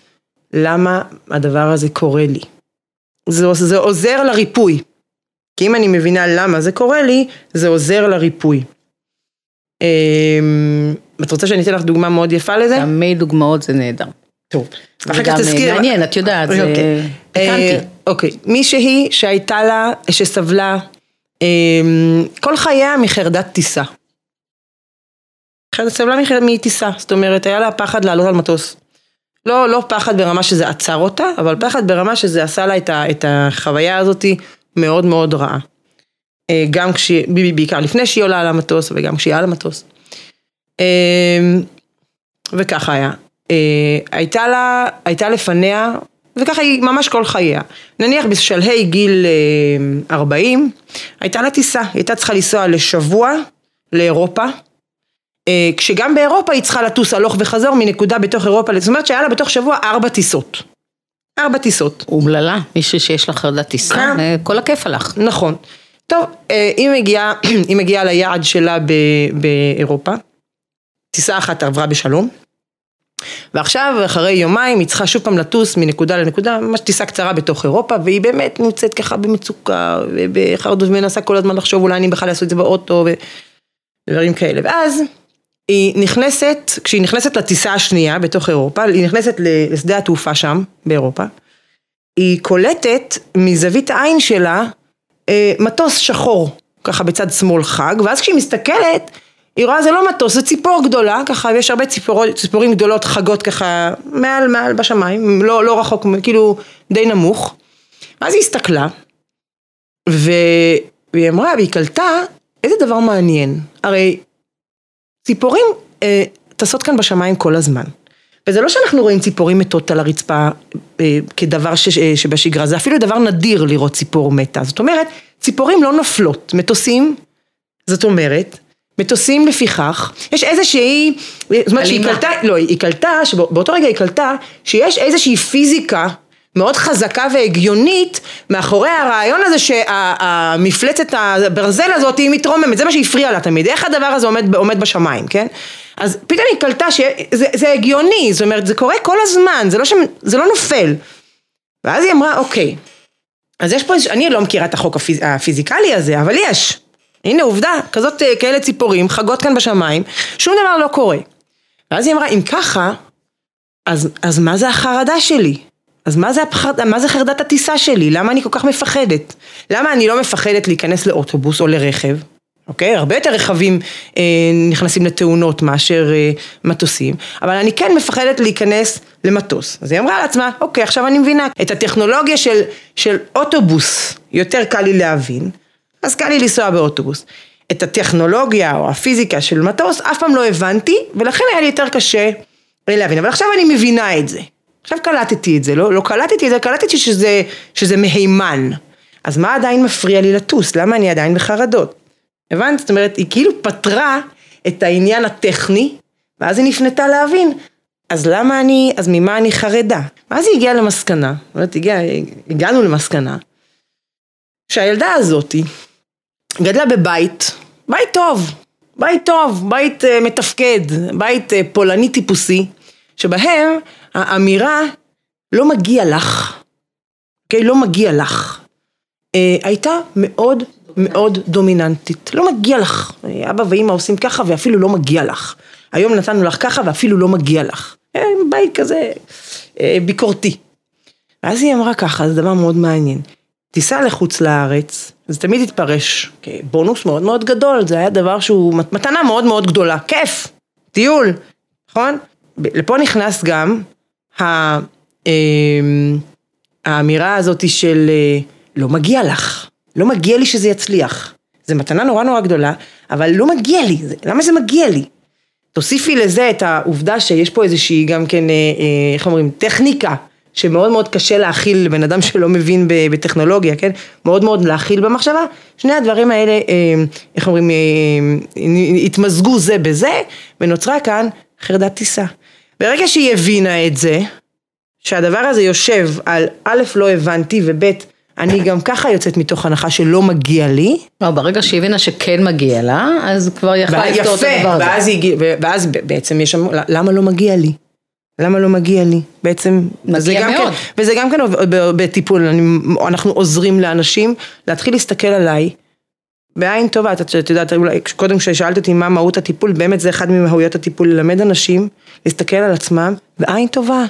למה הדבר הזה קורה לי. זה, זה עוזר לריפוי. כי אם אני מבינה למה זה קורה לי, זה עוזר לריפוי. אמ, את רוצה שאני אתן לך דוגמה מאוד יפה לזה? תמיד דוגמאות זה נהדר. טוב. אחר כך תזכיר. מעניין, את יודעת, זה אוקיי. פיקנטי. אה, אוקיי, מישהי שהייתה לה, שסבלה כל חייה מחרדת טיסה. סבלה מטיסה, זאת אומרת, היה לה פחד לעלות על מטוס. לא, לא פחד ברמה שזה עצר אותה, אבל פחד ברמה שזה עשה לה את, ה, את החוויה הזאתי מאוד מאוד רעה. אה, גם כשהיא, בעיקר לפני שהיא עולה על המטוס וגם כשהיא על המטוס. אה, וככה היה. אה, הייתה לה, הייתה לפניה, וככה היא ממש כל חייה. נניח בשלהי גיל 40, הייתה לה טיסה, היא הייתה צריכה לנסוע לשבוע לאירופה. אה, כשגם באירופה היא צריכה לטוס הלוך וחזור מנקודה בתוך אירופה, זאת אומרת שהיה לה בתוך שבוע ארבע טיסות. ארבע טיסות. אומללה, מישהו שיש לה חרדת טיסה, כן. אה, כל הכיף הלך. נכון. טוב, אה, היא מגיעה, היא מגיעה ליעד שלה באירופה, טיסה אחת עברה בשלום, ועכשיו אחרי יומיים היא צריכה שוב פעם לטוס מנקודה לנקודה, ממש טיסה קצרה בתוך אירופה, והיא באמת נמצאת ככה במצוקה, ובחרדות ומנסה כל הזמן לחשוב אולי אני בכלל אעשה את זה באוטו, ודברים כאלה. ואז היא נכנסת, כשהיא נכנסת לטיסה השנייה בתוך אירופה, היא נכנסת לשדה התעופה שם, באירופה, היא קולטת מזווית העין שלה אה, מטוס שחור, ככה בצד שמאל חג, ואז כשהיא מסתכלת, היא רואה זה לא מטוס, זה ציפור גדולה, ככה, ויש הרבה ציפור, ציפורים גדולות חגות ככה, מעל, מעל בשמיים, לא, לא רחוק, כאילו די נמוך. ואז היא הסתכלה, ו... והיא אמרה, והיא קלטה, איזה דבר מעניין. הרי ציפורים אה, טסות כאן בשמיים כל הזמן. וזה לא שאנחנו רואים ציפורים מתות על הרצפה אה, כדבר ש, אה, שבשגרה, זה אפילו דבר נדיר לראות ציפור מתה. זאת אומרת, ציפורים לא נופלות, מטוסים, זאת אומרת, מטוסים לפיכך, יש איזושהי, זאת אומרת שהיא קלטה, לא, היא קלטה, שבאותו רגע היא קלטה שיש איזושהי פיזיקה מאוד חזקה והגיונית מאחורי הרעיון הזה שהמפלצת הברזל הזאת היא מתרוממת, זה מה שהפריע לה תמיד, איך הדבר הזה עומד, עומד בשמיים, כן? אז פתאום היא קלטה שזה הגיוני, זאת אומרת זה קורה כל הזמן, זה לא, ש, זה לא נופל. ואז היא אמרה אוקיי, אז יש פה, אני לא מכירה את החוק הפיז, הפיזיקלי הזה, אבל יש. הנה עובדה, כזאת כאלה ציפורים חגות כאן בשמיים, שום דבר לא קורה. ואז היא אמרה אם ככה, אז, אז מה זה החרדה שלי? אז מה זה, הפחד, מה זה חרדת הטיסה שלי? למה אני כל כך מפחדת? למה אני לא מפחדת להיכנס לאוטובוס או לרכב? אוקיי? הרבה יותר רכבים אה, נכנסים לתאונות מאשר אה, מטוסים, אבל אני כן מפחדת להיכנס למטוס. אז היא אמרה לעצמה, אוקיי, עכשיו אני מבינה, את הטכנולוגיה של, של אוטובוס יותר קל לי להבין, אז קל לי לנסוע באוטובוס. את הטכנולוגיה או הפיזיקה של מטוס אף פעם לא הבנתי, ולכן היה לי יותר קשה להבין. אבל עכשיו אני מבינה את זה. עכשיו קלטתי את זה, לא, לא קלטתי את זה, קלטתי שזה, שזה מהימן. אז מה עדיין מפריע לי לטוס? למה אני עדיין בחרדות? הבנת? זאת אומרת, היא כאילו פתרה את העניין הטכני, ואז היא נפנתה להבין, אז למה אני, אז ממה אני חרדה? ואז היא הגיעה למסקנה, זאת אומרת, הגיע, הגענו למסקנה, שהילדה הזאתי גדלה בבית, בית טוב, בית טוב, בית uh, מתפקד, בית uh, פולני טיפוסי, שבהם האמירה לא מגיע לך, אוקיי? לא מגיע לך, אה, הייתה מאוד מאוד דומיננטית. לא מגיע לך. אבא ואימא עושים ככה ואפילו לא מגיע לך. היום נתנו לך ככה ואפילו לא מגיע לך. בית כזה ביקורתי. ואז היא אמרה ככה, זה דבר מאוד מעניין. טיסה לחוץ לארץ, זה תמיד התפרש כבונוס מאוד מאוד גדול, זה היה דבר שהוא מתנה מאוד מאוד גדולה, כיף, טיול, נכון? לפה נכנס גם ה, אה, האמירה הזאת של אה, לא מגיע לך, לא מגיע לי שזה יצליח. זו מתנה נורא נורא גדולה, אבל לא מגיע לי, למה זה מגיע לי? תוסיפי לזה את העובדה שיש פה איזושהי גם כן, אה, אה, איך אומרים, טכניקה שמאוד מאוד קשה להכיל לבן אדם שלא מבין בטכנולוגיה, כן? מאוד מאוד להכיל במחשבה. שני הדברים האלה, אה, איך אומרים, התמזגו זה בזה, ונוצרה כאן חרדת טיסה. ברגע שהיא הבינה את זה, שהדבר הזה יושב על א', לא הבנתי, וב', אני גם ככה יוצאת מתוך הנחה שלא מגיע לי. לא, ברגע שהיא הבינה שכן מגיע לה, אז כבר יכלה לפתור את הדבר הזה. ואז, היא, ואז בעצם יש שם, למה לא מגיע לי? למה לא מגיע לי? בעצם, מגיע מאוד. כן, וזה גם כן בטיפול, אני, אנחנו עוזרים לאנשים להתחיל להסתכל עליי בעין טובה, את, את יודעת, אולי קודם כששאלת אותי מה מהות הטיפול, באמת זה אחד ממהויות הטיפול, ללמד אנשים להסתכל על עצמם בעין טובה.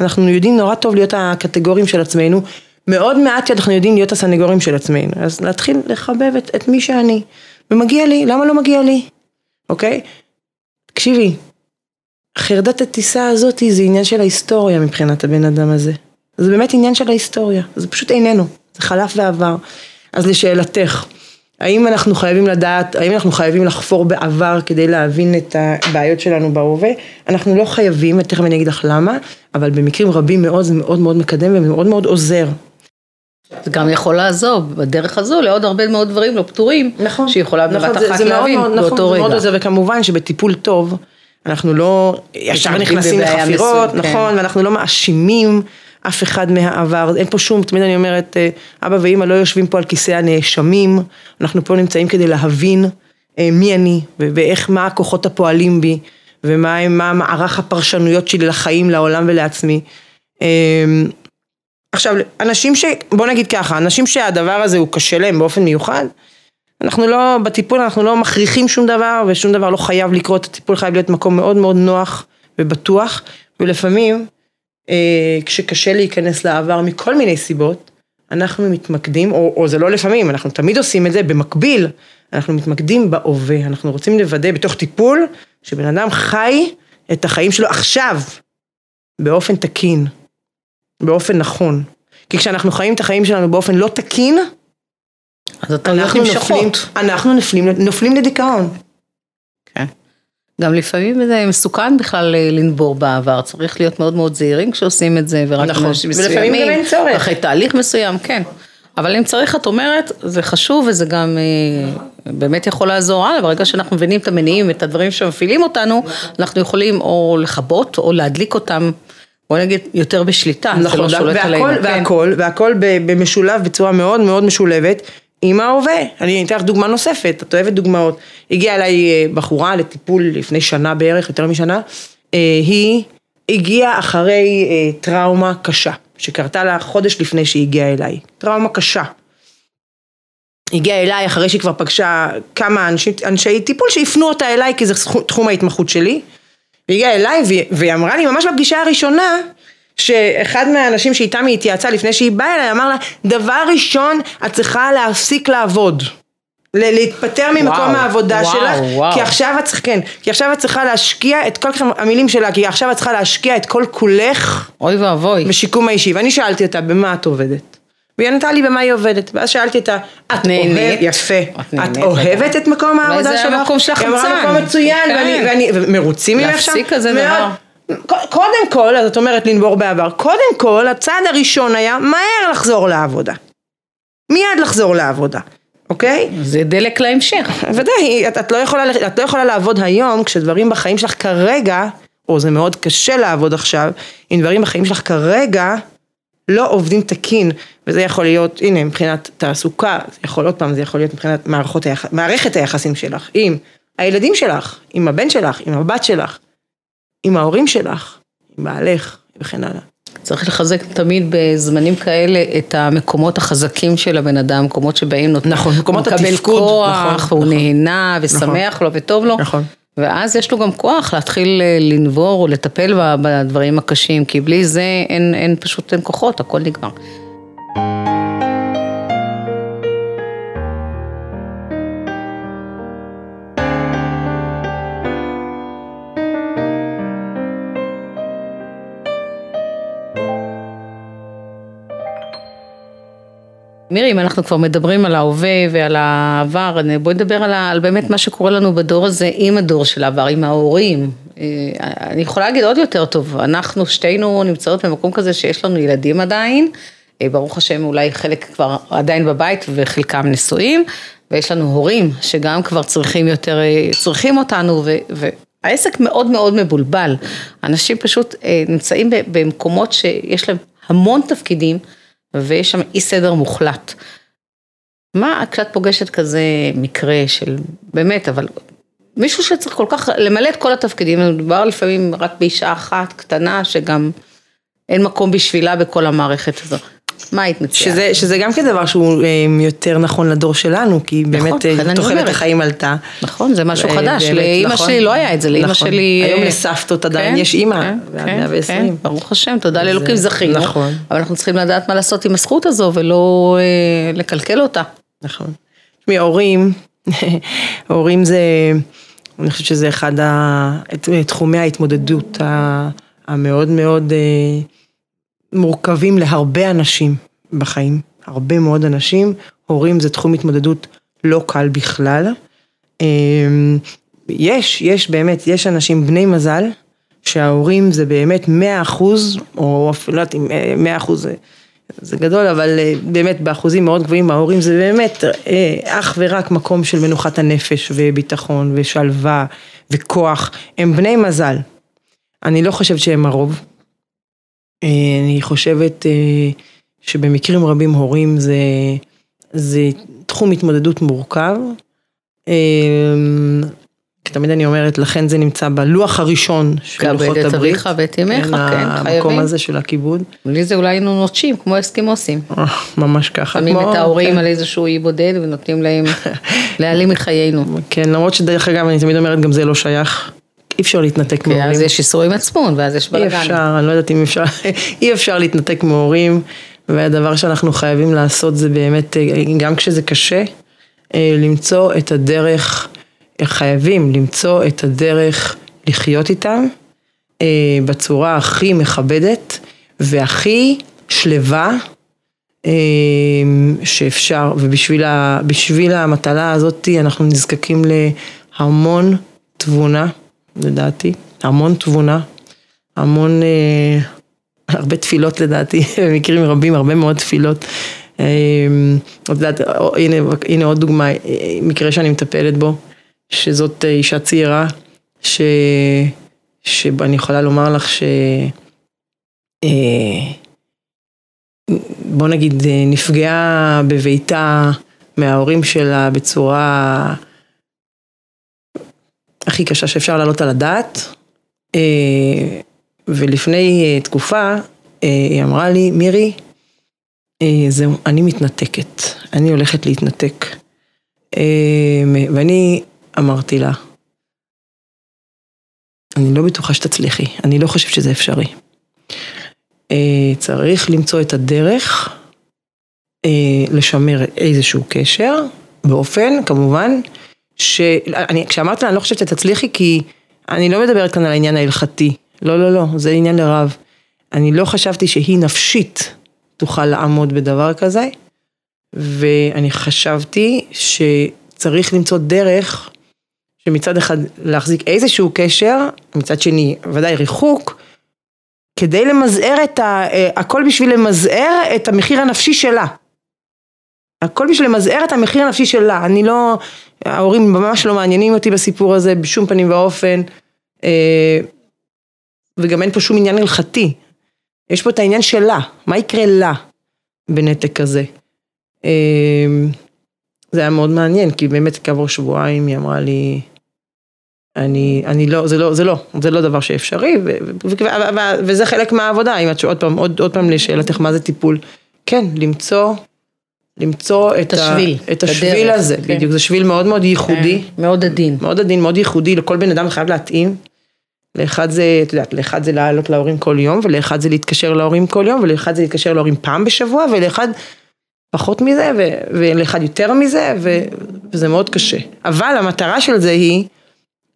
אנחנו יודעים נורא טוב להיות הקטגורים של עצמנו, מאוד מעט אנחנו יודעים להיות הסנגורים של עצמנו, אז להתחיל לחבב את, את מי שאני, ומגיע לי, למה לא מגיע לי, אוקיי? תקשיבי, חרדת הטיסה הזאת זה עניין של ההיסטוריה מבחינת הבן אדם הזה. זה באמת עניין של ההיסטוריה, זה פשוט איננו, זה חלף ועבר. אז לשאלתך, האם אנחנו חייבים לדעת, האם אנחנו חייבים לחפור בעבר כדי להבין את הבעיות שלנו בהווה? אנחנו לא חייבים, ותכף אני אגיד לך למה, אבל במקרים רבים מאוד זה מאוד מאוד מקדם ומאוד מאוד עוזר. זה גם יכול לעזור בדרך הזו לעוד הרבה מאוד דברים לא פתורים, נכון, שיכולה בבת נכון, אחת להבין מאוד, באותו נכון, רגע. מאוד עוזר, וכמובן שבטיפול טוב, אנחנו לא ישר נכנסים לחפירות, כן. נכון, ואנחנו לא מאשימים אף אחד מהעבר, אין פה שום, תמיד אני אומרת, אה, אבא ואימא לא יושבים פה על כיסא הנאשמים, אנחנו פה נמצאים כדי להבין אה, מי אני, ואיך, מה הכוחות הפועלים בי, ומה מערך הפרשנויות שלי לחיים, לעולם ולעצמי. אה, עכשיו, אנשים ש... בוא נגיד ככה, אנשים שהדבר הזה הוא קשה להם באופן מיוחד, אנחנו לא, בטיפול אנחנו לא מכריחים שום דבר, ושום דבר לא חייב לקרות, הטיפול חייב להיות מקום מאוד מאוד נוח ובטוח, ולפעמים, אה, כשקשה להיכנס לעבר מכל מיני סיבות, אנחנו מתמקדים, או, או זה לא לפעמים, אנחנו תמיד עושים את זה, במקביל, אנחנו מתמקדים בהווה, אנחנו רוצים לוודא בתוך טיפול, שבן אדם חי את החיים שלו עכשיו, באופן תקין. באופן נכון. כי כשאנחנו חיים את החיים שלנו באופן לא תקין, אז אנחנו נופלים, אנחנו נופלים, נופלים לדיכאון. כן. גם לפעמים זה מסוכן בכלל אה, לנבור בעבר, צריך להיות מאוד מאוד זהירים כשעושים את זה, ורק נכון, ולפעמים גם אין צורך. אחרי תהליך מסוים, כן. אבל אם צריך, את אומרת, זה חשוב וזה גם אה, באמת יכול לעזור הלאה, ברגע שאנחנו מבינים את המניעים, את הדברים שמפעילים אותנו, אנחנו יכולים או לכבות או להדליק אותם בוא נגיד, יותר בשליטה, נכון, זה לא שולט והכל, עלינו. והכל, כן. והכל במשולב, בצורה מאוד מאוד משולבת, עם ההווה. אני אתן לך דוגמה נוספת, את אוהבת דוגמאות. הגיעה אליי אה, בחורה לטיפול לפני שנה בערך, יותר משנה, אה, היא הגיעה אחרי אה, טראומה קשה, שקרתה לה חודש לפני שהיא הגיעה אליי. טראומה קשה. הגיעה אליי אחרי שהיא כבר פגשה כמה אנשי, אנשי טיפול שהפנו אותה אליי כי זה תחום ההתמחות שלי. והיא הגיעה אליי והיא אמרה לי ממש בפגישה הראשונה שאחד מהאנשים שאיתם היא התייעצה לפני שהיא באה אליי אמר לה דבר ראשון את צריכה להפסיק לעבוד להתפטר ממקום וואו, העבודה וואו, שלך, וואו. כי עכשיו את צריכה, כן, כי עכשיו את צריכה להשקיע את כל המילים שלה, כי עכשיו את צריכה להשקיע את כל כולך, אוי ואבוי, בשיקום האישי, ואני שאלתי אותה, במה את עובדת? והיא ענתה לי במה היא עובדת, ואז שאלתי אותה, את נהנית, יפה, את, את אוהבת את מקום העבודה שלך? זה המקום שלך חמצן, היא אמרה מקום מצוין, כן. ואני, ואני, ומרוצים ממך שם? להפסיק כזה דבר. קודם כל, אז את אומרת לנבור בעבר, קודם כל, הצעד הראשון היה מהר לחזור לעבודה. מיד לחזור לעבודה, אוקיי? זה דלק להמשך. ודאי, את, את, לא יכולה, את לא יכולה לעבוד היום כשדברים בחיים שלך כרגע, או זה מאוד קשה לעבוד עכשיו, אם דברים בחיים שלך כרגע לא עובדים תקין, וזה יכול להיות, הנה, מבחינת תעסוקה, זה יכול עוד פעם, זה יכול להיות מבחינת מערכות היח... מערכת היחסים שלך, עם הילדים שלך, עם הבן שלך, עם הבת שלך, עם ההורים שלך, עם בעלך, וכן הלאה. צריך לחזק תמיד בזמנים כאלה את המקומות החזקים של הבן אדם, מקומות שבהם נותן, נכון, מקומות התפקוד, כוח, נכון, נכון, נהנה ושמח נכון, לו וטוב לו, נכון. ואז יש לו גם כוח להתחיל אה, לנבור או לטפל בדברים הקשים, כי בלי זה אין, אין פשוט אין כוחות, הכל נגמר. מירי, אם אנחנו כבר מדברים על ההווה ועל העבר, בואי נדבר על, על באמת מה שקורה לנו בדור הזה עם הדור של העבר, עם ההורים. אה, אני יכולה להגיד עוד יותר טוב, אנחנו שתינו נמצאות במקום כזה שיש לנו ילדים עדיין, אה, ברוך השם אולי חלק כבר עדיין בבית וחלקם נשואים, ויש לנו הורים שגם כבר צריכים יותר, אה, צריכים אותנו, ו, והעסק מאוד מאוד מבולבל. אנשים פשוט נמצאים במקומות שיש להם המון תפקידים. ויש שם אי סדר מוחלט. מה כשאת פוגשת כזה מקרה של, באמת, אבל מישהו שצריך כל כך למלא את כל התפקידים, מדובר לפעמים רק באישה אחת קטנה שגם אין מקום בשבילה בכל המערכת הזו. מה היית מציעה? שזה, שזה גם כן דבר שהוא אה, יותר נכון לדור שלנו, כי באמת נכון, אה, תוחלת החיים עלתה. נכון, זה משהו חדש, לאימא נכון, שלי לא היה את זה, לאימא נכון. שלי... היום אה, לסבתות עדיין כן, יש אימא, כן, ועד כן, 120. כן, ברוך השם, תודה לאלוקים זכינו. נכון. אבל אנחנו צריכים לדעת מה לעשות עם הזכות הזו ולא אה, לקלקל אותה. נכון. תשמעי, הורים, הורים זה, אני חושבת שזה אחד תחומי ההתמודדות המאוד מאוד... אה, מורכבים להרבה אנשים בחיים, הרבה מאוד אנשים, הורים זה תחום התמודדות לא קל בכלל. אמ, יש, יש באמת, יש אנשים בני מזל, שההורים זה באמת 100 אחוז, או אפילו לא יודעת אם 100 אה, אחוז זה, זה גדול, אבל אה, באמת באחוזים מאוד גבוהים, ההורים זה באמת אה, אך ורק מקום של מנוחת הנפש וביטחון ושלווה וכוח, הם בני מזל. אני לא חושבת שהם הרוב, אני חושבת אה, שבמקרים רבים הורים זה, זה תחום התמודדות מורכב. אה, תמיד אני אומרת, לכן זה נמצא בלוח הראשון של לוחות הברית. כבד את אביך ואת אמך, כן, חייבים. המקום הזה של הכיבוד. בלי זה אולי היינו נוטשים, כמו אסקימוסים. ממש ככה. שמים את ההורים כן. על איזשהו אי בודד ונותנים להם להעלים מחיינו. כן, למרות שדרך אגב, אני תמיד אומרת, גם זה לא שייך. אי אפשר להתנתק מהורים. כי אז יש איסורי מצפון ואז יש בלאגן. אי אפשר, אני לא יודעת אם אפשר, אי אפשר להתנתק מהורים, והדבר שאנחנו חייבים לעשות זה באמת, גם כשזה קשה, אה, למצוא את הדרך, חייבים למצוא את הדרך לחיות איתם אה, בצורה הכי מכבדת והכי שלווה אה, שאפשר, ובשביל המטלה הזאת אנחנו נזקקים להמון תבונה. לדעתי, המון תבונה, המון, אה, הרבה תפילות לדעתי, במקרים רבים, הרבה מאוד תפילות. אה, יודעת, הנה, הנה עוד דוגמה, אה, מקרה שאני מטפלת בו, שזאת אישה צעירה, ש... שאני יכולה לומר לך ש... אה, בוא נגיד, נפגעה בביתה מההורים שלה בצורה הכי קשה שאפשר להעלות על הדעת. אה, ולפני אה, תקופה אה, היא אמרה לי, מירי, זהו, אני מתנתקת, אני הולכת להתנתק. ואני אמרתי לה, אני לא בטוחה שתצליחי, אני לא חושבת שזה אפשרי. צריך למצוא את הדרך לשמר איזשהו קשר, באופן, כמובן, שאני, כשאמרתי לה, אני לא חושבת שתצליחי, כי אני לא מדברת כאן על העניין ההלכתי. לא, לא, לא, זה עניין לרב. אני לא חשבתי שהיא נפשית תוכל לעמוד בדבר כזה, ואני חשבתי שצריך למצוא דרך שמצד אחד להחזיק איזשהו קשר, מצד שני ודאי ריחוק, כדי למזער את ה... אה, הכל בשביל למזער את המחיר הנפשי שלה. הכל בשביל למזער את המחיר הנפשי שלה, אני לא, ההורים ממש לא מעניינים אותי בסיפור הזה בשום פנים ואופן, אה, וגם אין פה שום עניין הלכתי, יש פה את העניין שלה, מה יקרה לה בנתק כזה. אה, זה היה מאוד מעניין, כי באמת כעבור שבועיים היא אמרה לי, אני, אני לא, זה לא, זה לא, זה לא דבר שאפשרי, ו, ו, ו, וזה חלק מהעבודה, אם את עוד פעם, עוד, עוד פעם לשאלתך מה זה טיפול, כן, למצוא למצוא את, השביל, ה, את השביל בדרך, הזה, כן. בדיוק, זה שביל מאוד מאוד ייחודי. כן, מאוד עדין. מאוד עדין, מאוד ייחודי, לכל בן אדם חייב להתאים. לאחד זה, את יודעת, לאחד זה לעלות להורים כל יום, ולאחד זה להתקשר להורים כל יום, ולאחד זה להתקשר להורים פעם בשבוע, ולאחד פחות מזה, ו, ולאחד יותר מזה, ו, וזה מאוד קשה. אבל המטרה של זה היא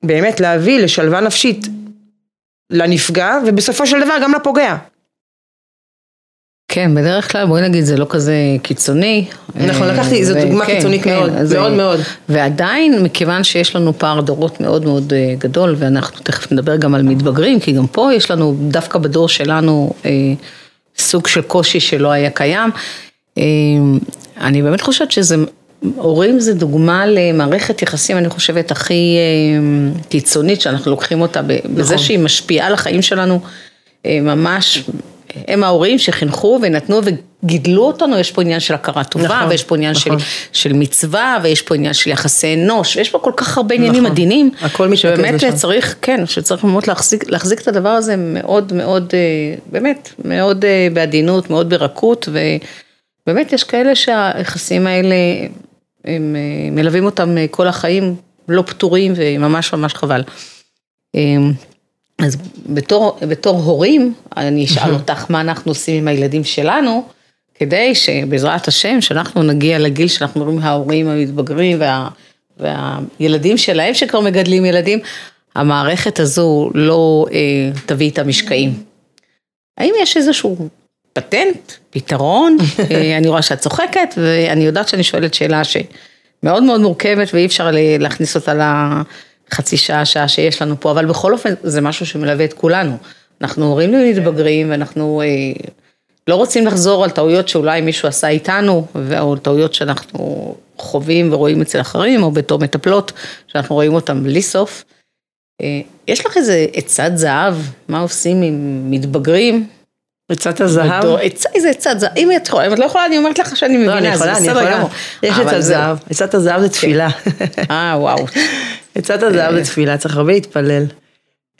באמת להביא לשלווה נפשית לנפגע, ובסופו של דבר גם לפוגע. כן, בדרך כלל בואי נגיד זה לא כזה קיצוני. נכון, לקחתי, זו דוגמה כן, קיצונית כן, מאוד, אז, מאוד אה, מאוד. ועדיין, מכיוון שיש לנו פער דורות מאוד מאוד אה, גדול, ואנחנו תכף נדבר גם על מתבגרים, כי גם פה יש לנו, דווקא בדור שלנו, אה, סוג של קושי שלא היה קיים. אה, אני באמת חושבת שזה, הורים זה דוגמה למערכת יחסים, אני חושבת, הכי אה, קיצונית, שאנחנו לוקחים אותה בזה נכון. שהיא משפיעה על החיים שלנו, אה, ממש, הם ההורים שחינכו ונתנו וגידלו אותנו, יש פה עניין של הכרה טובה, נכון, ויש פה עניין של, נכון. של מצווה, ויש פה עניין של יחסי אנוש, ויש פה כל כך הרבה עניינים נכון. עדינים, הכל שבאמת. צריך, כן, שצריך באמת להחזיק, להחזיק את הדבר הזה מאוד מאוד, אה, באמת, מאוד אה, בעדינות, מאוד ברכות, ובאמת יש כאלה שהיחסים האלה, הם אה, מלווים אותם כל החיים, לא פתורים, וממש ממש חבל. אז בתור, בתור הורים, אני אשאל אותך מה אנחנו עושים עם הילדים שלנו, כדי שבעזרת השם, שאנחנו נגיע לגיל שאנחנו רואים ההורים המתבגרים וה, והילדים שלהם שכבר מגדלים ילדים, המערכת הזו לא אה, תביא את המשקעים. האם יש איזשהו פטנט, פתרון? אה, אני רואה שאת צוחקת, ואני יודעת שאני שואלת שאלה שמאוד מאוד מורכבת ואי אפשר ל- להכניס אותה לחצי שעה, שעה שיש לנו פה, אבל בכל אופן זה משהו שמלווה את כולנו. אנחנו הורים למתבגרים ואנחנו אה, לא רוצים לחזור על טעויות שאולי מישהו עשה איתנו, או טעויות שאנחנו חווים ורואים אצל אחרים, או בתור מטפלות, שאנחנו רואים אותם בלי סוף. אה, יש לך איזה עצת זהב, מה עושים עם מתבגרים? עצת הזהב. איזה עצת זהב, אם את יכולה, אם את לא יכולה, אני אומרת לך שאני לא, מבינה, זה בסדר. גמור. יש עצת. זהב. עצת הזהב זה תפילה. אה, וואו. עצת הזהב זה תפילה, צריך הרבה להתפלל.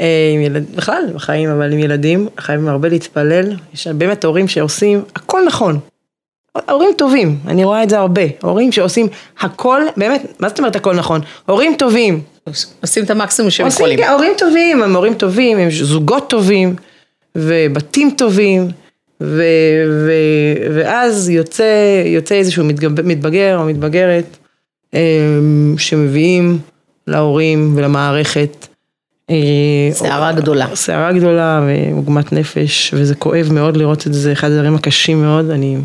אה, עם ילד, בכלל בחיים, אבל עם ילדים, חייבים הרבה להתפלל. יש באמת הורים שעושים הכל נכון. הורים טובים, אני רואה את זה הרבה. הורים שעושים הכל, באמת, מה זאת אומרת הכל נכון? הורים טובים. עושים את המקסימום שהם יכולים. כן, הורים טובים, הם הורים טובים, הם זוגות טובים, ובתים טובים, ו, ו, ואז יוצא, יוצא איזשהו מתגב- מתבגר או מתבגרת, אמ, שמביאים להורים ולמערכת. אה, סערה גדולה. סערה גדולה ועוגמת נפש, וזה כואב מאוד לראות את זה, זה אחד הדברים הקשים מאוד, אני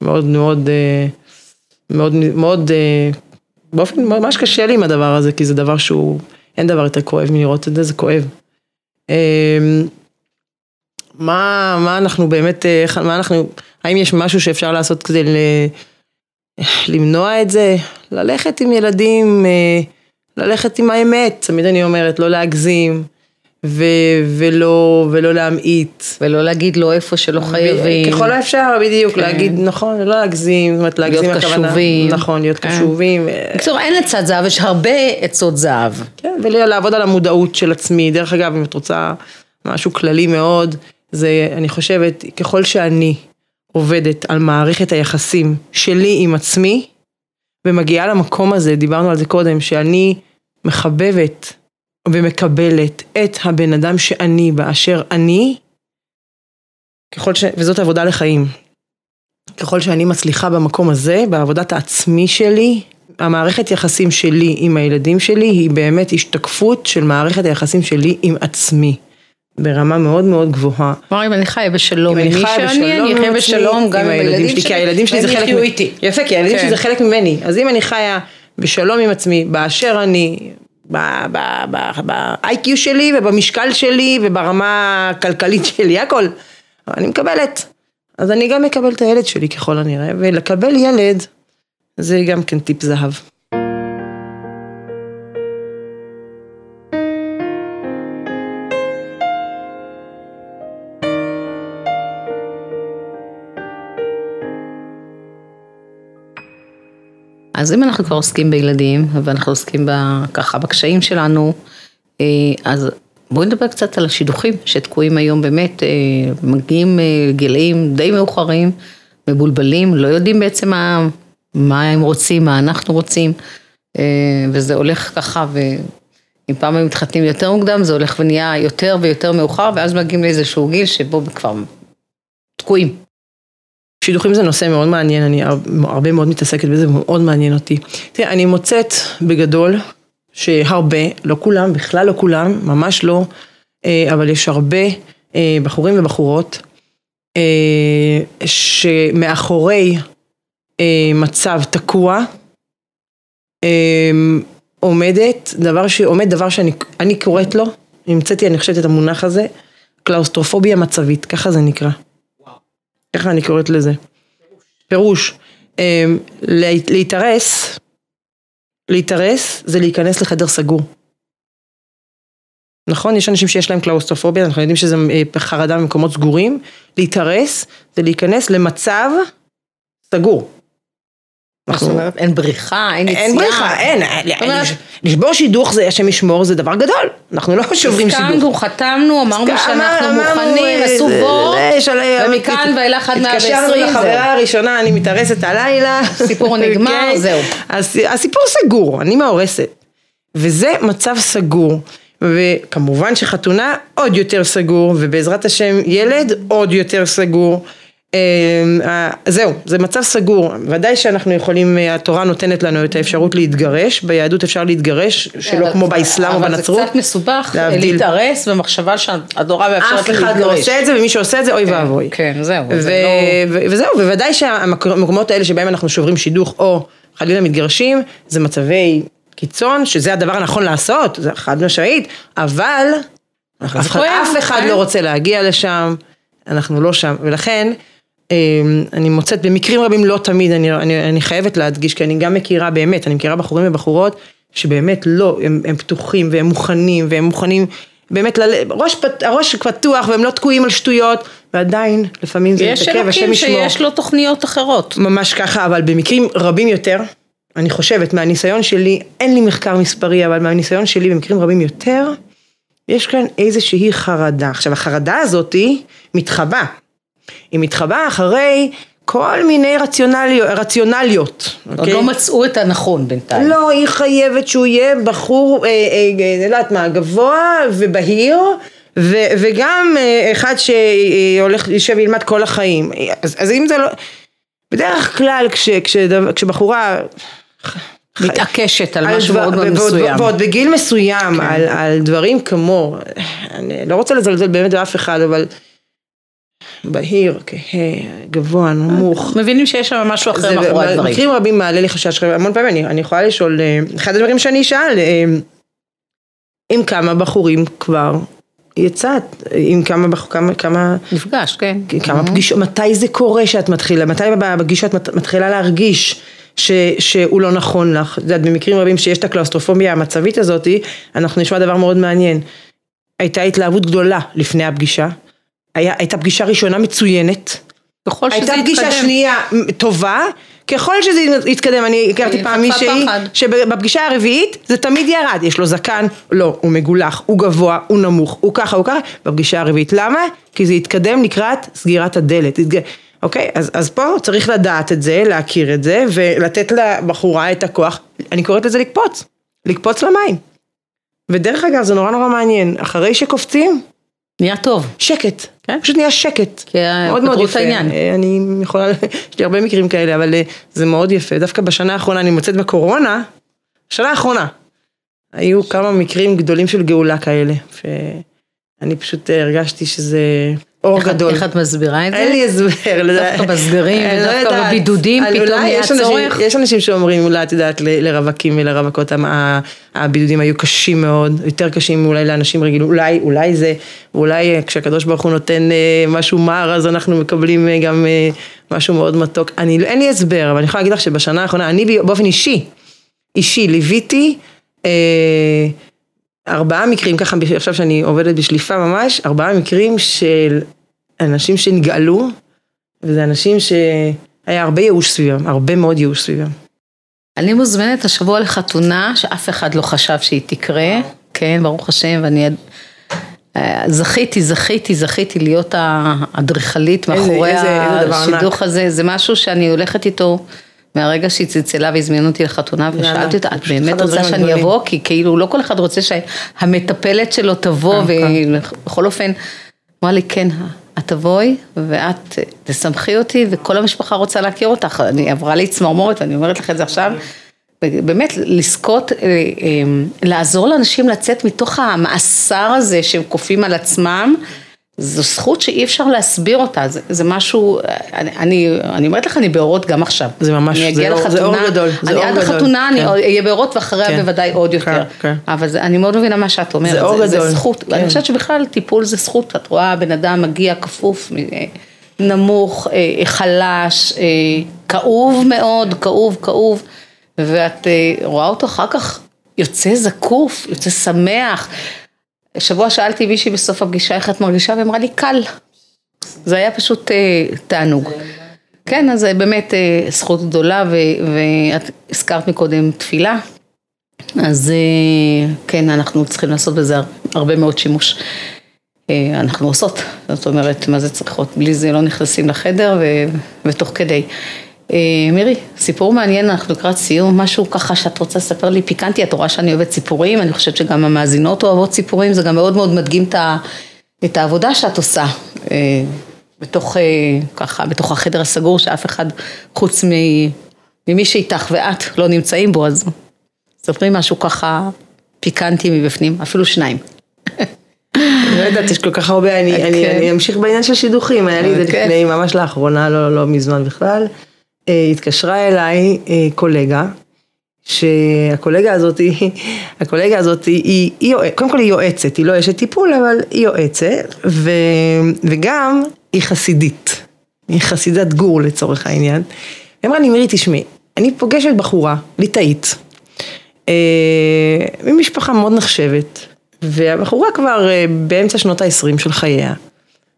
מאוד מאוד, אה, מאוד, מאוד, אה, באופן ממש קשה לי עם הדבר הזה, כי זה דבר שהוא, אין דבר יותר כואב מלראות את זה, זה כואב. אה, מה, מה אנחנו באמת, מה אנחנו, האם יש משהו שאפשר לעשות כדי ל, למנוע את זה? ללכת עם ילדים, אה, ללכת עם האמת, תמיד אני אומרת, לא להגזים, ו, ולא, ולא להמעיט. ולא להגיד לו איפה שלא חייבים. ככל האפשר, בדיוק, כן. להגיד, נכון, לא להגזים, זאת אומרת, להגזים להיות הכוונה- קשובים. נכון, להיות כן. קשובים. בקיצור, אין עצת זהב, יש הרבה עצות זהב. כן, ולעבוד על המודעות של עצמי. דרך אגב, אם את רוצה משהו כללי מאוד, זה, אני חושבת, ככל שאני עובדת על מערכת היחסים שלי עם עצמי, ומגיעה למקום הזה, דיברנו על זה קודם, שאני מחבבת ומקבלת את הבן אדם שאני באשר אני, ככל ש... וזאת עבודה לחיים. ככל שאני מצליחה במקום הזה, בעבודת העצמי שלי, המערכת יחסים שלי עם הילדים שלי היא באמת השתקפות של מערכת היחסים שלי עם עצמי. ברמה מאוד מאוד גבוהה. כלומר, אם אני חיה בשלום עם אני מי שאני, בשלום אני אחיה בשלום גם עם הילדים שלי, כי הילדים שלי זה חלק יחיו מ- איתי. יפה, כי הילדים כן. שלי זה חלק ממני. אז אם אני חיה בשלום עם עצמי, באשר אני, ב-IQ שלי ובמשקל שלי וברמה הכלכלית שלי, הכל, אני מקבלת. אז אני גם מקבל את הילד שלי ככל הנראה, ולקבל ילד זה גם כן טיפ זהב. אז אם אנחנו כבר עוסקים בילדים, ואנחנו עוסקים ב, ככה בקשיים שלנו, אה, אז בואי נדבר קצת על השידוכים שתקועים היום באמת, אה, מגיעים אה, גילאים די מאוחרים, מבולבלים, לא יודעים בעצם מה, מה הם רוצים, מה אנחנו רוצים, וזה הולך ככה, ואם פעם הם מתחתנים יותר מוקדם, זה הולך ונהיה יותר ויותר מאוחר, ואז מגיעים לאיזשהו גיל שבו כבר תקועים. שידוכים זה נושא מאוד מעניין, אני הרבה מאוד מתעסקת בזה, מאוד מעניין אותי. תראה, אני מוצאת בגדול שהרבה, לא כולם, בכלל לא כולם, ממש לא, אה, אבל יש הרבה אה, בחורים ובחורות אה, שמאחורי מצב תקוע עומדת דבר ש... עומד דבר שאני אני קוראת לו, המצאתי אני חושבת את המונח הזה, קלאוסטרופוביה מצבית, ככה זה נקרא. ככה אני קוראת לזה. פירוש. אה, להתארס, להתארס זה להיכנס לחדר סגור. נכון? יש אנשים שיש להם קלאוסטרופוביה, אנחנו יודעים שזה אה, חרדה במקומות סגורים. להתארס זה להיכנס למצב סגור. זאת אומרת, אין בריחה, אין יציאה. אין בריחה, אין. לשבור שידוך זה, השם ישמור, זה דבר גדול. אנחנו לא שוברים שידוך. הסכמנו, חתמנו, אמרנו שאנחנו מוכנים, אה, עשו בור, ומכאן ואילך עד 120. התקשרנו לחברה הראשונה, אני מתארסת הלילה. הסיפור נגמר, כן. זהו. הסיפור סגור, אני מאורסת. וזה מצב סגור. וכמובן שחתונה עוד יותר סגור, ובעזרת השם ילד עוד יותר סגור. אה, זהו, זה מצב סגור, ודאי שאנחנו יכולים, אה, התורה נותנת לנו את האפשרות להתגרש, ביהדות אפשר להתגרש, שלא כמו באסלאם או בנצרות. אבל זה קצת מסובך להתארס במחשבה שהתורה מאפשרת להתגרש. אף אחד לא עושה את זה, ומי שעושה את זה, אוי ואבוי. כן, זהו. לא- וזהו, בוודאי שהמקומות האלה שבהם אנחנו שוברים שידוך, או חלילה מתגרשים, זה מצבי קיצון, שזה הדבר הנכון לעשות, זה חד משמעית, אבל אף אחד לא רוצה להגיע לשם, אנחנו לא שם, ולכן אמ, אני מוצאת במקרים רבים, לא תמיד, אני, אני, אני חייבת להדגיש, כי אני גם מכירה באמת, אני מכירה בחורים ובחורות שבאמת לא, הם, הם פתוחים והם מוכנים והם מוכנים באמת, ל, ראש, הראש פתוח והם לא תקועים על שטויות, ועדיין לפעמים זה מתעכב, השם ישמור. יש אלוקים שיש לו תוכניות אחרות. ממש ככה, אבל במקרים רבים יותר, אני חושבת, מהניסיון שלי, אין לי מחקר מספרי, אבל מהניסיון שלי במקרים רבים יותר, יש כאן איזושהי חרדה. עכשיו החרדה הזאתי מתחבא, היא מתחבאה אחרי כל מיני רציונליות, רציונליות. עוד אוקיי? לא מצאו את הנכון בינתיים. לא, היא חייבת שהוא יהיה בחור, אה, אה, אה, יודעת מה, גבוה ובהיר. ו, וגם אה, אחד שהולך, יושב וילמד כל החיים. אז, אז אם זה לא... בדרך כלל כש, כש, כשבחורה... מתעקשת על משהו מאוד מאוד מסוים. ועוד בגיל מסוים, כן. על, על דברים כמו, אני לא רוצה לזלזל באמת באף אחד, אבל בהיר, כהה, גבוה, נמוך. מבינים שיש שם משהו אחר מאחורי הדברים. במקרים רבים מעלה לי חשש, המון פעמים אני, אני יכולה לשאול, אה, אחד הדברים שאני אשאל, אה, עם כמה בחורים כבר יצאת, עם כמה, כמה, כמה... נפגש, כן. כמה mm-hmm. פגישות, מתי זה קורה שאת מתחילה, מתי בפגישות את מתחילה להרגיש ש, שהוא לא נכון לך, את יודעת, במקרים רבים שיש את הקלאוסטרופומיה המצבית הזאתי, אנחנו נשמע דבר מאוד מעניין. הייתה התלהבות גדולה לפני הפגישה, היה, הייתה פגישה ראשונה מצוינת. ככל שזה יתקדם. הייתה פגישה שנייה טובה, ככל שזה יתקדם, אני הכרתי פעם מישהי, שבפגישה הרביעית זה תמיד ירד, יש לו זקן, לא, הוא מגולח, הוא גבוה, הוא נמוך, הוא ככה, הוא ככה, בפגישה הרביעית. למה? כי זה יתקדם לקראת סגירת הדלת. אוקיי, אז, אז פה צריך לדעת את זה, להכיר את זה, ולתת לבחורה את הכוח, אני קוראת לזה לקפוץ, לקפוץ למים. ודרך אגב, זה נורא נורא מעניין, אחרי שקופצים, נהיה טוב. שקט. כן? פשוט נהיה שקט. כי מאוד מאוד יפה. העניין. אה, אני יכולה, יש לי הרבה מקרים כאלה, אבל אה, זה מאוד יפה. דווקא בשנה האחרונה, אני מוצאת בקורונה, בשנה האחרונה, היו כמה מקרים גדולים של גאולה כאלה. ואני פשוט אה, הרגשתי שזה אור גדול. איך את מסבירה את זה? אין לי הסבר. דווקא בסגרים לא ודווקא בבידודים פתאום נהיה צורך? יש אנשים שאומרים, אולי את יודעת, לרווקים ולרווקות, הבידודים היו קשים מאוד, יותר קשים אולי לאנשים רגילים, אולי, אולי זה, אולי אה, כשהקדוש ברוך הוא נותן אה, משהו מר, אז אנחנו מקבלים אה, גם משהו מאוד מתוק. אני, אין לי הסבר, אבל אני יכולה להגיד לך שבשנה האחרונה, אני באופן אישי, אישי, ליוויתי, ארבעה מקרים, ככה עכשיו שאני עובדת בשליפה ממש, ארבעה מקרים של אנשים שנגאלו, וזה אנשים שהיה הרבה ייאוש סביבם, הרבה מאוד ייאוש סביבם. אני מוזמנת השבוע לחתונה שאף אחד לא חשב שהיא תקרה, כן, ברוך השם, ואני אה, זכיתי, זכיתי, זכיתי להיות האדריכלית מאחורי השידוך הזה, זה משהו שאני הולכת איתו. מהרגע שהיא צלצלה והזמינו אותי לחתונה ושאלתי אותה, את באמת רוצה שאני אבוא? כי כאילו לא כל אחד רוצה שהמטפלת שלו תבוא, ובכל אופן, אמרה לי כן, את תבואי ואת תסמכי אותי וכל המשפחה רוצה להכיר אותך, אני עברה לי צמרמורת ואני אומרת לך את זה עכשיו. באמת לזכות, אה, אה, לעזור לאנשים לצאת מתוך המאסר הזה שהם כופים על עצמם זו זכות שאי אפשר להסביר אותה, זה, זה משהו, אני, אני, אני אומרת לך, אני באורות גם עכשיו. זה ממש, אני זה אור- לחתונה, זה אור גדול, זה אני אור עד גדול. החתונה, כן. אני אהיה באורות ואחריה כן. בוודאי עוד יותר. כן, כן. אבל זה, אני מאוד מבינה מה שאת אומרת, זה אור זה, גדול. זה זכות, כן. אני חושבת שבכלל טיפול זה זכות, את רואה בן אדם מגיע כפוף, אה, נמוך, אה, חלש, אה, כאוב מאוד, כאוב, כאוב, ואת אה, רואה אותו אחר כך יוצא זקוף, יוצא שמח. שבוע שאלתי מישהי בסוף הפגישה איך את מרגישה, והיא אמרה לי קל. זה היה פשוט אה, תענוג. כן, אז זה באמת אה, זכות גדולה, ואת הזכרת מקודם תפילה, אז אה, כן, אנחנו צריכים לעשות בזה הר- הרבה מאוד שימוש. אה, אנחנו עושות, זאת אומרת, מה זה צריכות? בלי זה לא נכנסים לחדר ו- ותוך כדי. אה, מירי, סיפור מעניין, אנחנו לקראת סיום, משהו ככה שאת רוצה לספר לי פיקנטי, את רואה שאני אוהבת סיפורים, אני חושבת שגם המאזינות אוהבות סיפורים, זה גם מאוד מאוד מדגים את, העבודה שאת עושה. אה, בתוך, אה, ככה, בתוך החדר הסגור, שאף אחד חוץ ממי שאיתך ואת לא נמצאים בו, אז ספרי משהו ככה פיקנטי מבפנים, אפילו שניים. לא יודעת, יש כל כך הרבה, אני, אני, כן. אני אמשיך בעניין של שידוכים, היה לי את זה אוקיי. לפני, ממש לאחרונה, לא, לא מזמן בכלל. אה, התקשרה אליי אה, קולגה, שהקולגה הזאת, הקולגה הזאת היא, היא, קודם כל היא יועצת, היא לא אשת טיפול, אבל היא יועצת, ו, וגם היא חסידית, היא חסידת גור לצורך העניין. היא אמרה לי, מירי, תשמעי, אני פוגשת בחורה, ליטאית, אה, ממשפחה מאוד נחשבת, והבחורה כבר אה, באמצע שנות ה-20 של חייה,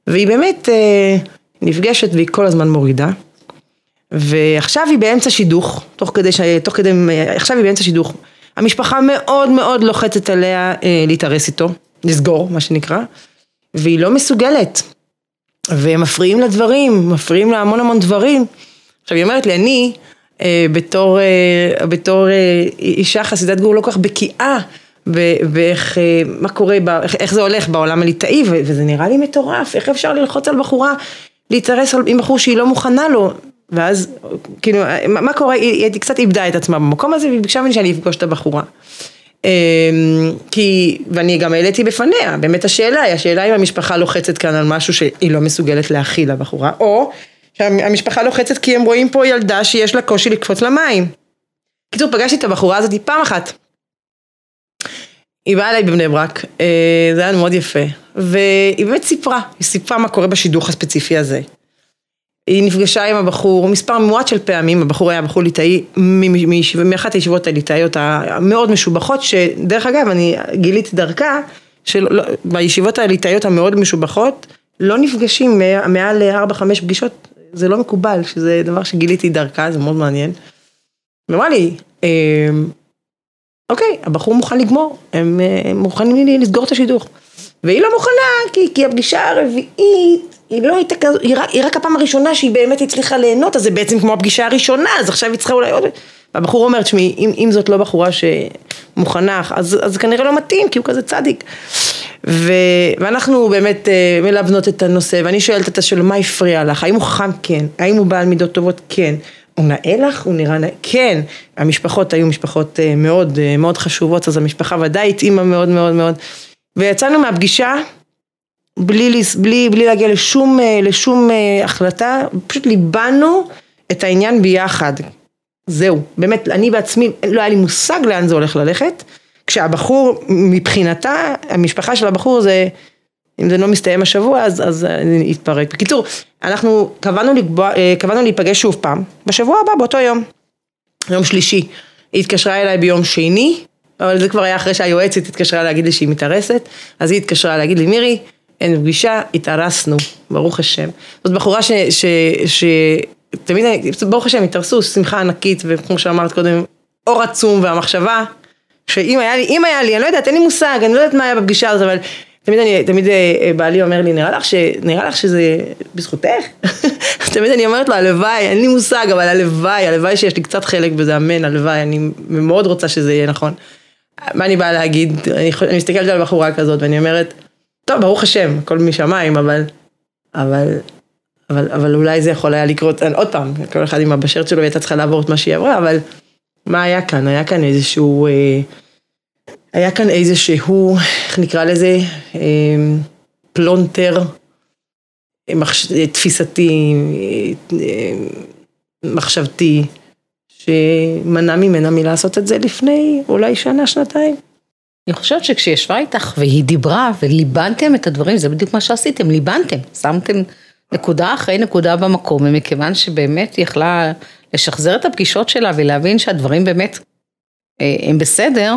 והיא באמת אה, נפגשת והיא כל הזמן מורידה, ועכשיו היא באמצע שידוך, תוך כדי, ש... תוך כדי, עכשיו היא באמצע שידוך. המשפחה מאוד מאוד לוחצת עליה אה, להתארס איתו, לסגור, מה שנקרא, והיא לא מסוגלת. והם מפריעים לדברים, מפריעים לה המון המון דברים. עכשיו היא אומרת לי, אני אה, בתור, אה, בתור אה, אישה חסידת גור לא כל כך בקיאה באיך, אה, מה קורה, איך, איך זה הולך בעולם הליטאי, וזה נראה לי מטורף, איך אפשר ללחוץ על בחורה, להתארס עם בחור שהיא לא מוכנה לו. ואז, כאילו, מה, מה קורה, היא, היא קצת איבדה את עצמה במקום הזה, והיא ביקשה ממני שאני אפגוש את הבחורה. אמ, כי, ואני גם העליתי בפניה, באמת השאלה היא, השאלה אם המשפחה לוחצת כאן על משהו שהיא לא מסוגלת להכיל לבחורה, או שהמשפחה לוחצת כי הם רואים פה ילדה שיש לה קושי לקפוץ למים. קיצור, פגשתי את הבחורה הזאת פעם אחת. היא באה אליי בבני ברק, אה, זה היה מאוד יפה, והיא באמת סיפרה, היא סיפרה מה קורה בשידוך הספציפי הזה. היא נפגשה עם הבחור מספר מועט של פעמים, הבחור היה בחור ליטאי מאחת הישיבות הליטאיות המאוד משובחות, שדרך אגב אני גיליתי דרכה, שבישיבות הליטאיות המאוד משובחות, לא נפגשים מעל 4-5 פגישות, זה לא מקובל, שזה דבר שגיליתי דרכה, זה מאוד מעניין. ואמרה לי, "אמ, אוקיי, הבחור מוכן לגמור, הם אה, מוכנים לי לסגור את השידוך. והיא לא מוכנה, כי, כי הפגישה הרביעית, היא לא הייתה כזו, היא היא רק הפעם הראשונה שהיא באמת הצליחה ליהנות, אז זה בעצם כמו הפגישה הראשונה, אז עכשיו היא צריכה אולי עוד... והבחור אומר, תשמעי, אם, אם זאת לא בחורה שמוכנה, אז, אז כנראה לא מתאים, כי הוא כזה צדיק. ו, ואנחנו באמת אה, מלבנות את הנושא, ואני שואלת את השאלה, מה הפריע לך? האם הוא חכם? כן. האם הוא בעל מידות טובות? כן. הוא נאה לך? הוא נראה נאה? כן. המשפחות היו משפחות אה, מאוד אה, מאוד חשובות, אז המשפחה ודאי התאימה מאוד מאוד מאוד. ויצאנו מהפגישה בלי, בלי, בלי להגיע לשום, אה, לשום אה, החלטה, פשוט ליבנו את העניין ביחד. זהו, באמת, אני בעצמי, לא היה לי מושג לאן זה הולך ללכת, כשהבחור, מבחינתה, המשפחה של הבחור זה, אם זה לא מסתיים השבוע, אז, אז אני יתפרק. בקיצור, אנחנו קבענו, לקבוע, אה, קבענו להיפגש שוב פעם, בשבוע הבא, באותו יום, יום שלישי. היא התקשרה אליי ביום שני, אבל זה כבר היה אחרי שהיועצת התקשרה להגיד לי שהיא מתארסת, אז היא התקשרה להגיד לי, מירי, אין פגישה, התארסנו, ברוך השם. זאת בחורה ש... ש, ש תמיד, ברוך השם, התארסו, שמחה ענקית, וכמו שאמרת קודם, אור עצום, והמחשבה, שאם היה לי, אם היה לי, אני לא יודעת, אין לי מושג, אני לא יודעת מה היה בפגישה הזאת, אבל תמיד אני, תמיד אה, בעלי אומר לי, נראה לך, ש, נראה לך שזה בזכותך? תמיד אני אומרת לו, הלוואי, אין לי מושג, אבל הלוואי, הלוואי שיש לי קצת חלק בזה, אמן, הלוואי, אני מאוד רוצה שזה יהיה נכון. מה אני באה להגיד, אני, אני מסתכלת על בחורה כזאת ואני אומרת, טוב, ברוך השם, הכל משמיים, אבל, אבל, אבל, אבל אולי זה יכול היה לקרות, עוד פעם, כל אחד עם הבשרת שלו, הייתה צריכה לעבור את מה שהיא עברה, אבל מה היה כאן? היה כאן איזשהו, אה, היה כאן איזשהו, איך נקרא לזה, אה, פלונטר. תפיסתי, מחשבתי, שמנע ממנה מלעשות את זה לפני אולי שנה, שנתיים. אני חושבת שכשישבה ישבה איתך והיא דיברה וליבנתם את הדברים, זה בדיוק מה שעשיתם, ליבנתם, שמתם נקודה אחרי נקודה במקום, ומכיוון שבאמת היא יכלה לשחזר את הפגישות שלה ולהבין שהדברים באמת אה, הם בסדר,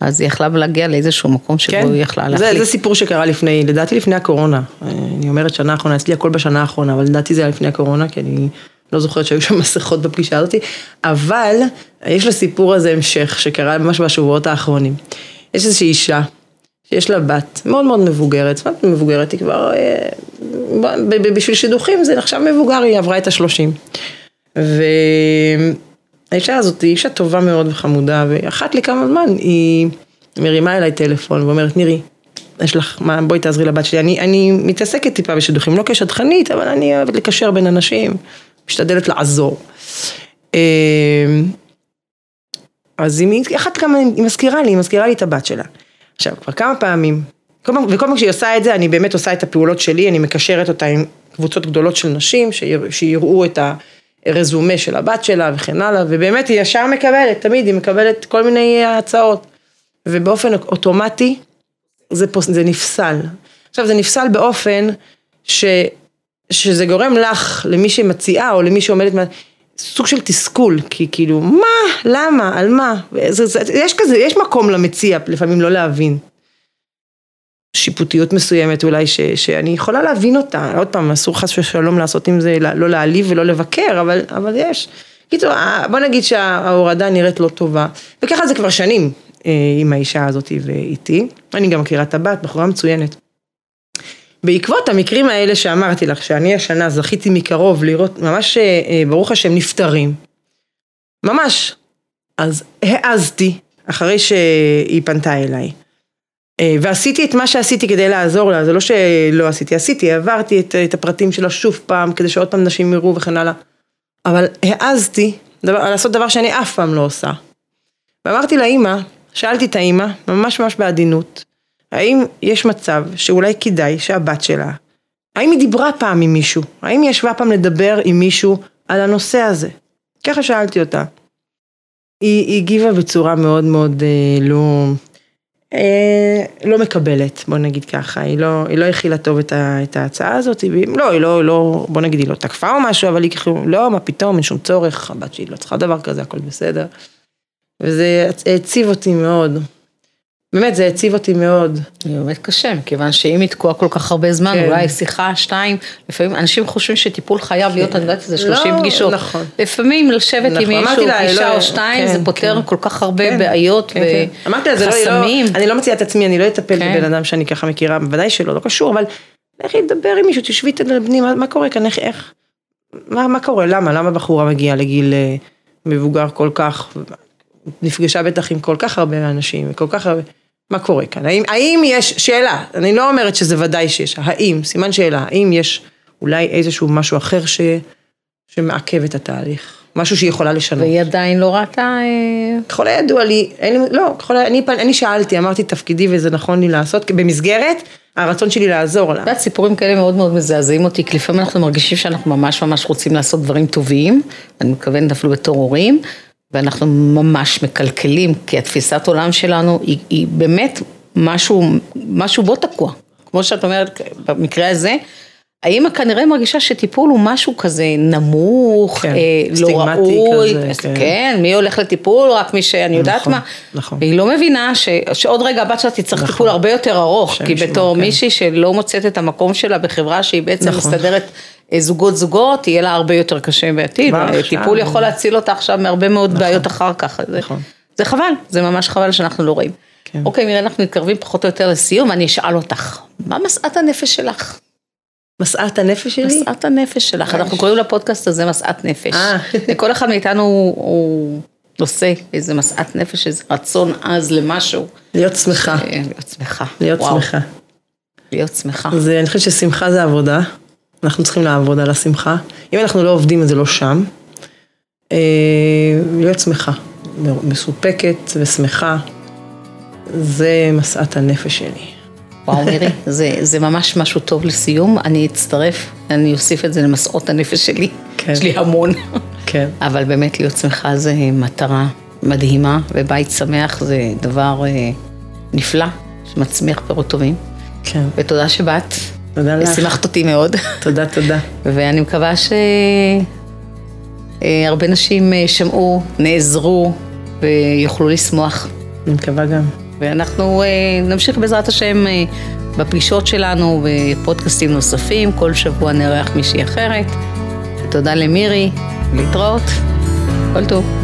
אז היא יכלה להגיע לאיזשהו מקום שבו כן. היא יכלה להחליט. זה, זה סיפור שקרה לפני, לדעתי לפני הקורונה. אני אומרת שנה האחרונה, אצלי הכל בשנה האחרונה, אבל לדעתי זה היה לפני הקורונה, כי אני לא זוכרת שהיו שם מסכות בפגישה הזאת, אבל יש לסיפור הזה המשך שקרה ממש בשבועות האחרונים. יש איזושהי אישה שיש לה בת מאוד מאוד מבוגרת, זאת מבוגרת היא כבר, אה, בשביל שידוכים זה נחשב מבוגר, היא עברה את השלושים. והאישה הזאת היא אישה טובה מאוד וחמודה, ואחת לכמה זמן היא מרימה אליי טלפון ואומרת, מירי, יש לך, מה, בואי תעזרי לבת שלי, אני, אני מתעסקת טיפה בשידוכים, לא כשדכנית, אבל אני אוהבת לקשר בין אנשים, משתדלת לעזור. אה, אז היא, אחת כמה, היא מזכירה לי, היא מזכירה לי את הבת שלה. עכשיו, כבר כמה פעמים, וכל פעם כשהיא עושה את זה, אני באמת עושה את הפעולות שלי, אני מקשרת אותה עם קבוצות גדולות של נשים, שיראו את הרזומה של הבת שלה וכן הלאה, ובאמת היא ישר מקבלת, תמיד היא מקבלת כל מיני הצעות. ובאופן אוטומטי, זה, פוס, זה נפסל. עכשיו, זה נפסל באופן ש, שזה גורם לך, למי שמציעה או למי שעומדת, סוג של תסכול, כי כאילו, מה, למה, על מה, זה, זה, יש כזה, יש מקום למציע לפעמים לא להבין. שיפוטיות מסוימת אולי ש, שאני יכולה להבין אותה, עוד פעם אסור חס ושלום לעשות עם זה, לא להעליב ולא לבקר, אבל, אבל יש. קיצור, בוא נגיד שההורדה נראית לא טובה, וככה זה כבר שנים אה, עם האישה הזאת ואיתי, אני גם מכירה את הבת, בחורה מצוינת. בעקבות המקרים האלה שאמרתי לך, שאני השנה זכיתי מקרוב לראות ממש, אה, אה, ברוך השם, נפטרים, ממש, אז העזתי, אחרי שהיא פנתה אליי, אה, ועשיתי את מה שעשיתי כדי לעזור לה, זה לא שלא עשיתי, עשיתי, העברתי את, את הפרטים שלה שוב פעם, כדי שעוד פעם נשים יראו וכן הלאה, אבל העזתי דבר, לעשות דבר שאני אף פעם לא עושה. ואמרתי לאימא, שאלתי את האימא, ממש ממש בעדינות, האם יש מצב שאולי כדאי שהבת שלה, האם היא דיברה פעם עם מישהו? האם היא ישבה פעם לדבר עם מישהו על הנושא הזה? ככה שאלתי אותה. היא הגיבה בצורה מאוד מאוד אה, לא, אה, לא מקבלת, בוא נגיד ככה, היא לא, היא לא הכילה טוב את, ה, את ההצעה הזאת, היא, לא, היא לא, לא, בוא נגיד, היא לא תקפה או משהו, אבל היא כאילו, לא, מה פתאום, אין שום צורך, הבת שלי לא צריכה דבר כזה, הכל בסדר. וזה העציב אותי מאוד. באמת, זה הציב אותי מאוד. זה באמת קשה, מכיוון שאם היא תקועה כל כך הרבה זמן, כן. אולי שיחה, שתיים, לפעמים אנשים חושבים שטיפול חייב להיות, אני יודעת, זה 30 לא, פגישות. נכון. לפעמים לשבת נכון, עם מישהו, פגישה לא, או שתיים, כן, זה פותר כן. כל כך הרבה כן, בעיות כן, וחסמים. כן. לה, זה לא, לא, אני לא מציעה את עצמי, אני לא אטפל כן. בבן אדם שאני ככה מכירה, בוודאי שלא, לא קשור, אבל לכי לדבר עם מישהו, תשבי את בני, מה, מה קורה כאן, איך, איך, מה, מה קורה, למה, למה בחורה מגיעה לגיל אה, מבוגר כל כך, נפגשה בטח עם כל כך הרבה אנשים, וכל כך הרבה... מה קורה כאן? האם, האם יש, שאלה, אני לא אומרת שזה ודאי שיש, האם, סימן שאלה, האם יש אולי איזשהו משהו אחר ש, שמעכב את התהליך? משהו שהיא יכולה לשנות. והיא עדיין לא ראתה... אה, ככל הידוע לי, אין לא, ככל, אני, אני שאלתי, אמרתי תפקידי וזה נכון לי לעשות, במסגרת הרצון שלי לעזור לה. את יודעת, סיפורים כאלה מאוד מאוד מזעזעים אותי, כי לפעמים אנחנו מרגישים שאנחנו ממש ממש רוצים לעשות דברים טובים, אני מתכוונת אפילו בתור הורים, ואנחנו ממש מקלקלים, כי התפיסת עולם שלנו היא, היא באמת משהו, משהו בו תקוע. כמו שאת אומרת, במקרה הזה, האמא כנראה מרגישה שטיפול הוא משהו כזה נמוך, כן, אה, לא ראוי, כזה, כן. כן, מי הולך לטיפול, רק מי שאני יודעת נכון, מה, נכון. והיא לא מבינה ש, שעוד רגע הבת שלה תצטרך נכון. טיפול הרבה יותר ארוך, כי בתור כן. מישהי שלא מוצאת את המקום שלה בחברה שהיא בעצם נכון. מסתדרת זוגות זוגות, יהיה לה הרבה יותר קשה בעתיד, טיפול יכול להציל אותה עכשיו מהרבה מאוד נכון. בעיות אחר כך, נכון. זה, זה חבל, זה ממש חבל שאנחנו לא רואים. כן. אוקיי, מירי, אנחנו מתקרבים פחות או יותר לסיום, אני אשאל אותך, מה משאת הנפש שלך? משאת הנפש שלי? משאת הנפש שלך, אנחנו קוראים לפודקאסט הזה משאת נפש. לכל אחד מאיתנו הוא עושה איזה משאת נפש, איזה רצון עז למשהו. להיות שמחה. להיות שמחה. להיות שמחה. להיות שמחה. אני חושבת ששמחה זה עבודה. אנחנו צריכים לעבוד על השמחה. אם אנחנו לא עובדים אז זה לא שם. אה, להיות שמחה, מסופקת ושמחה, זה משאת הנפש שלי. וואו מירי, זה, זה ממש משהו טוב לסיום, אני אצטרף, אני אוסיף את זה למסעות הנפש שלי, כן. יש לי המון. כן. אבל באמת להיות שמחה זה מטרה מדהימה, ובית שמח זה דבר אה, נפלא, שמצמיח פירות טובים. כן. ותודה שבאת. תודה לך. שימחת אותי מאוד. תודה, תודה. ואני מקווה שהרבה נשים אה, שמעו, נעזרו ויוכלו לשמוח. אני מקווה גם. ואנחנו אה, נמשיך בעזרת השם אה, בפגישות שלנו בפודקאסטים נוספים, כל שבוע נארח מישהי אחרת. תודה למירי, להתראות, כל טוב.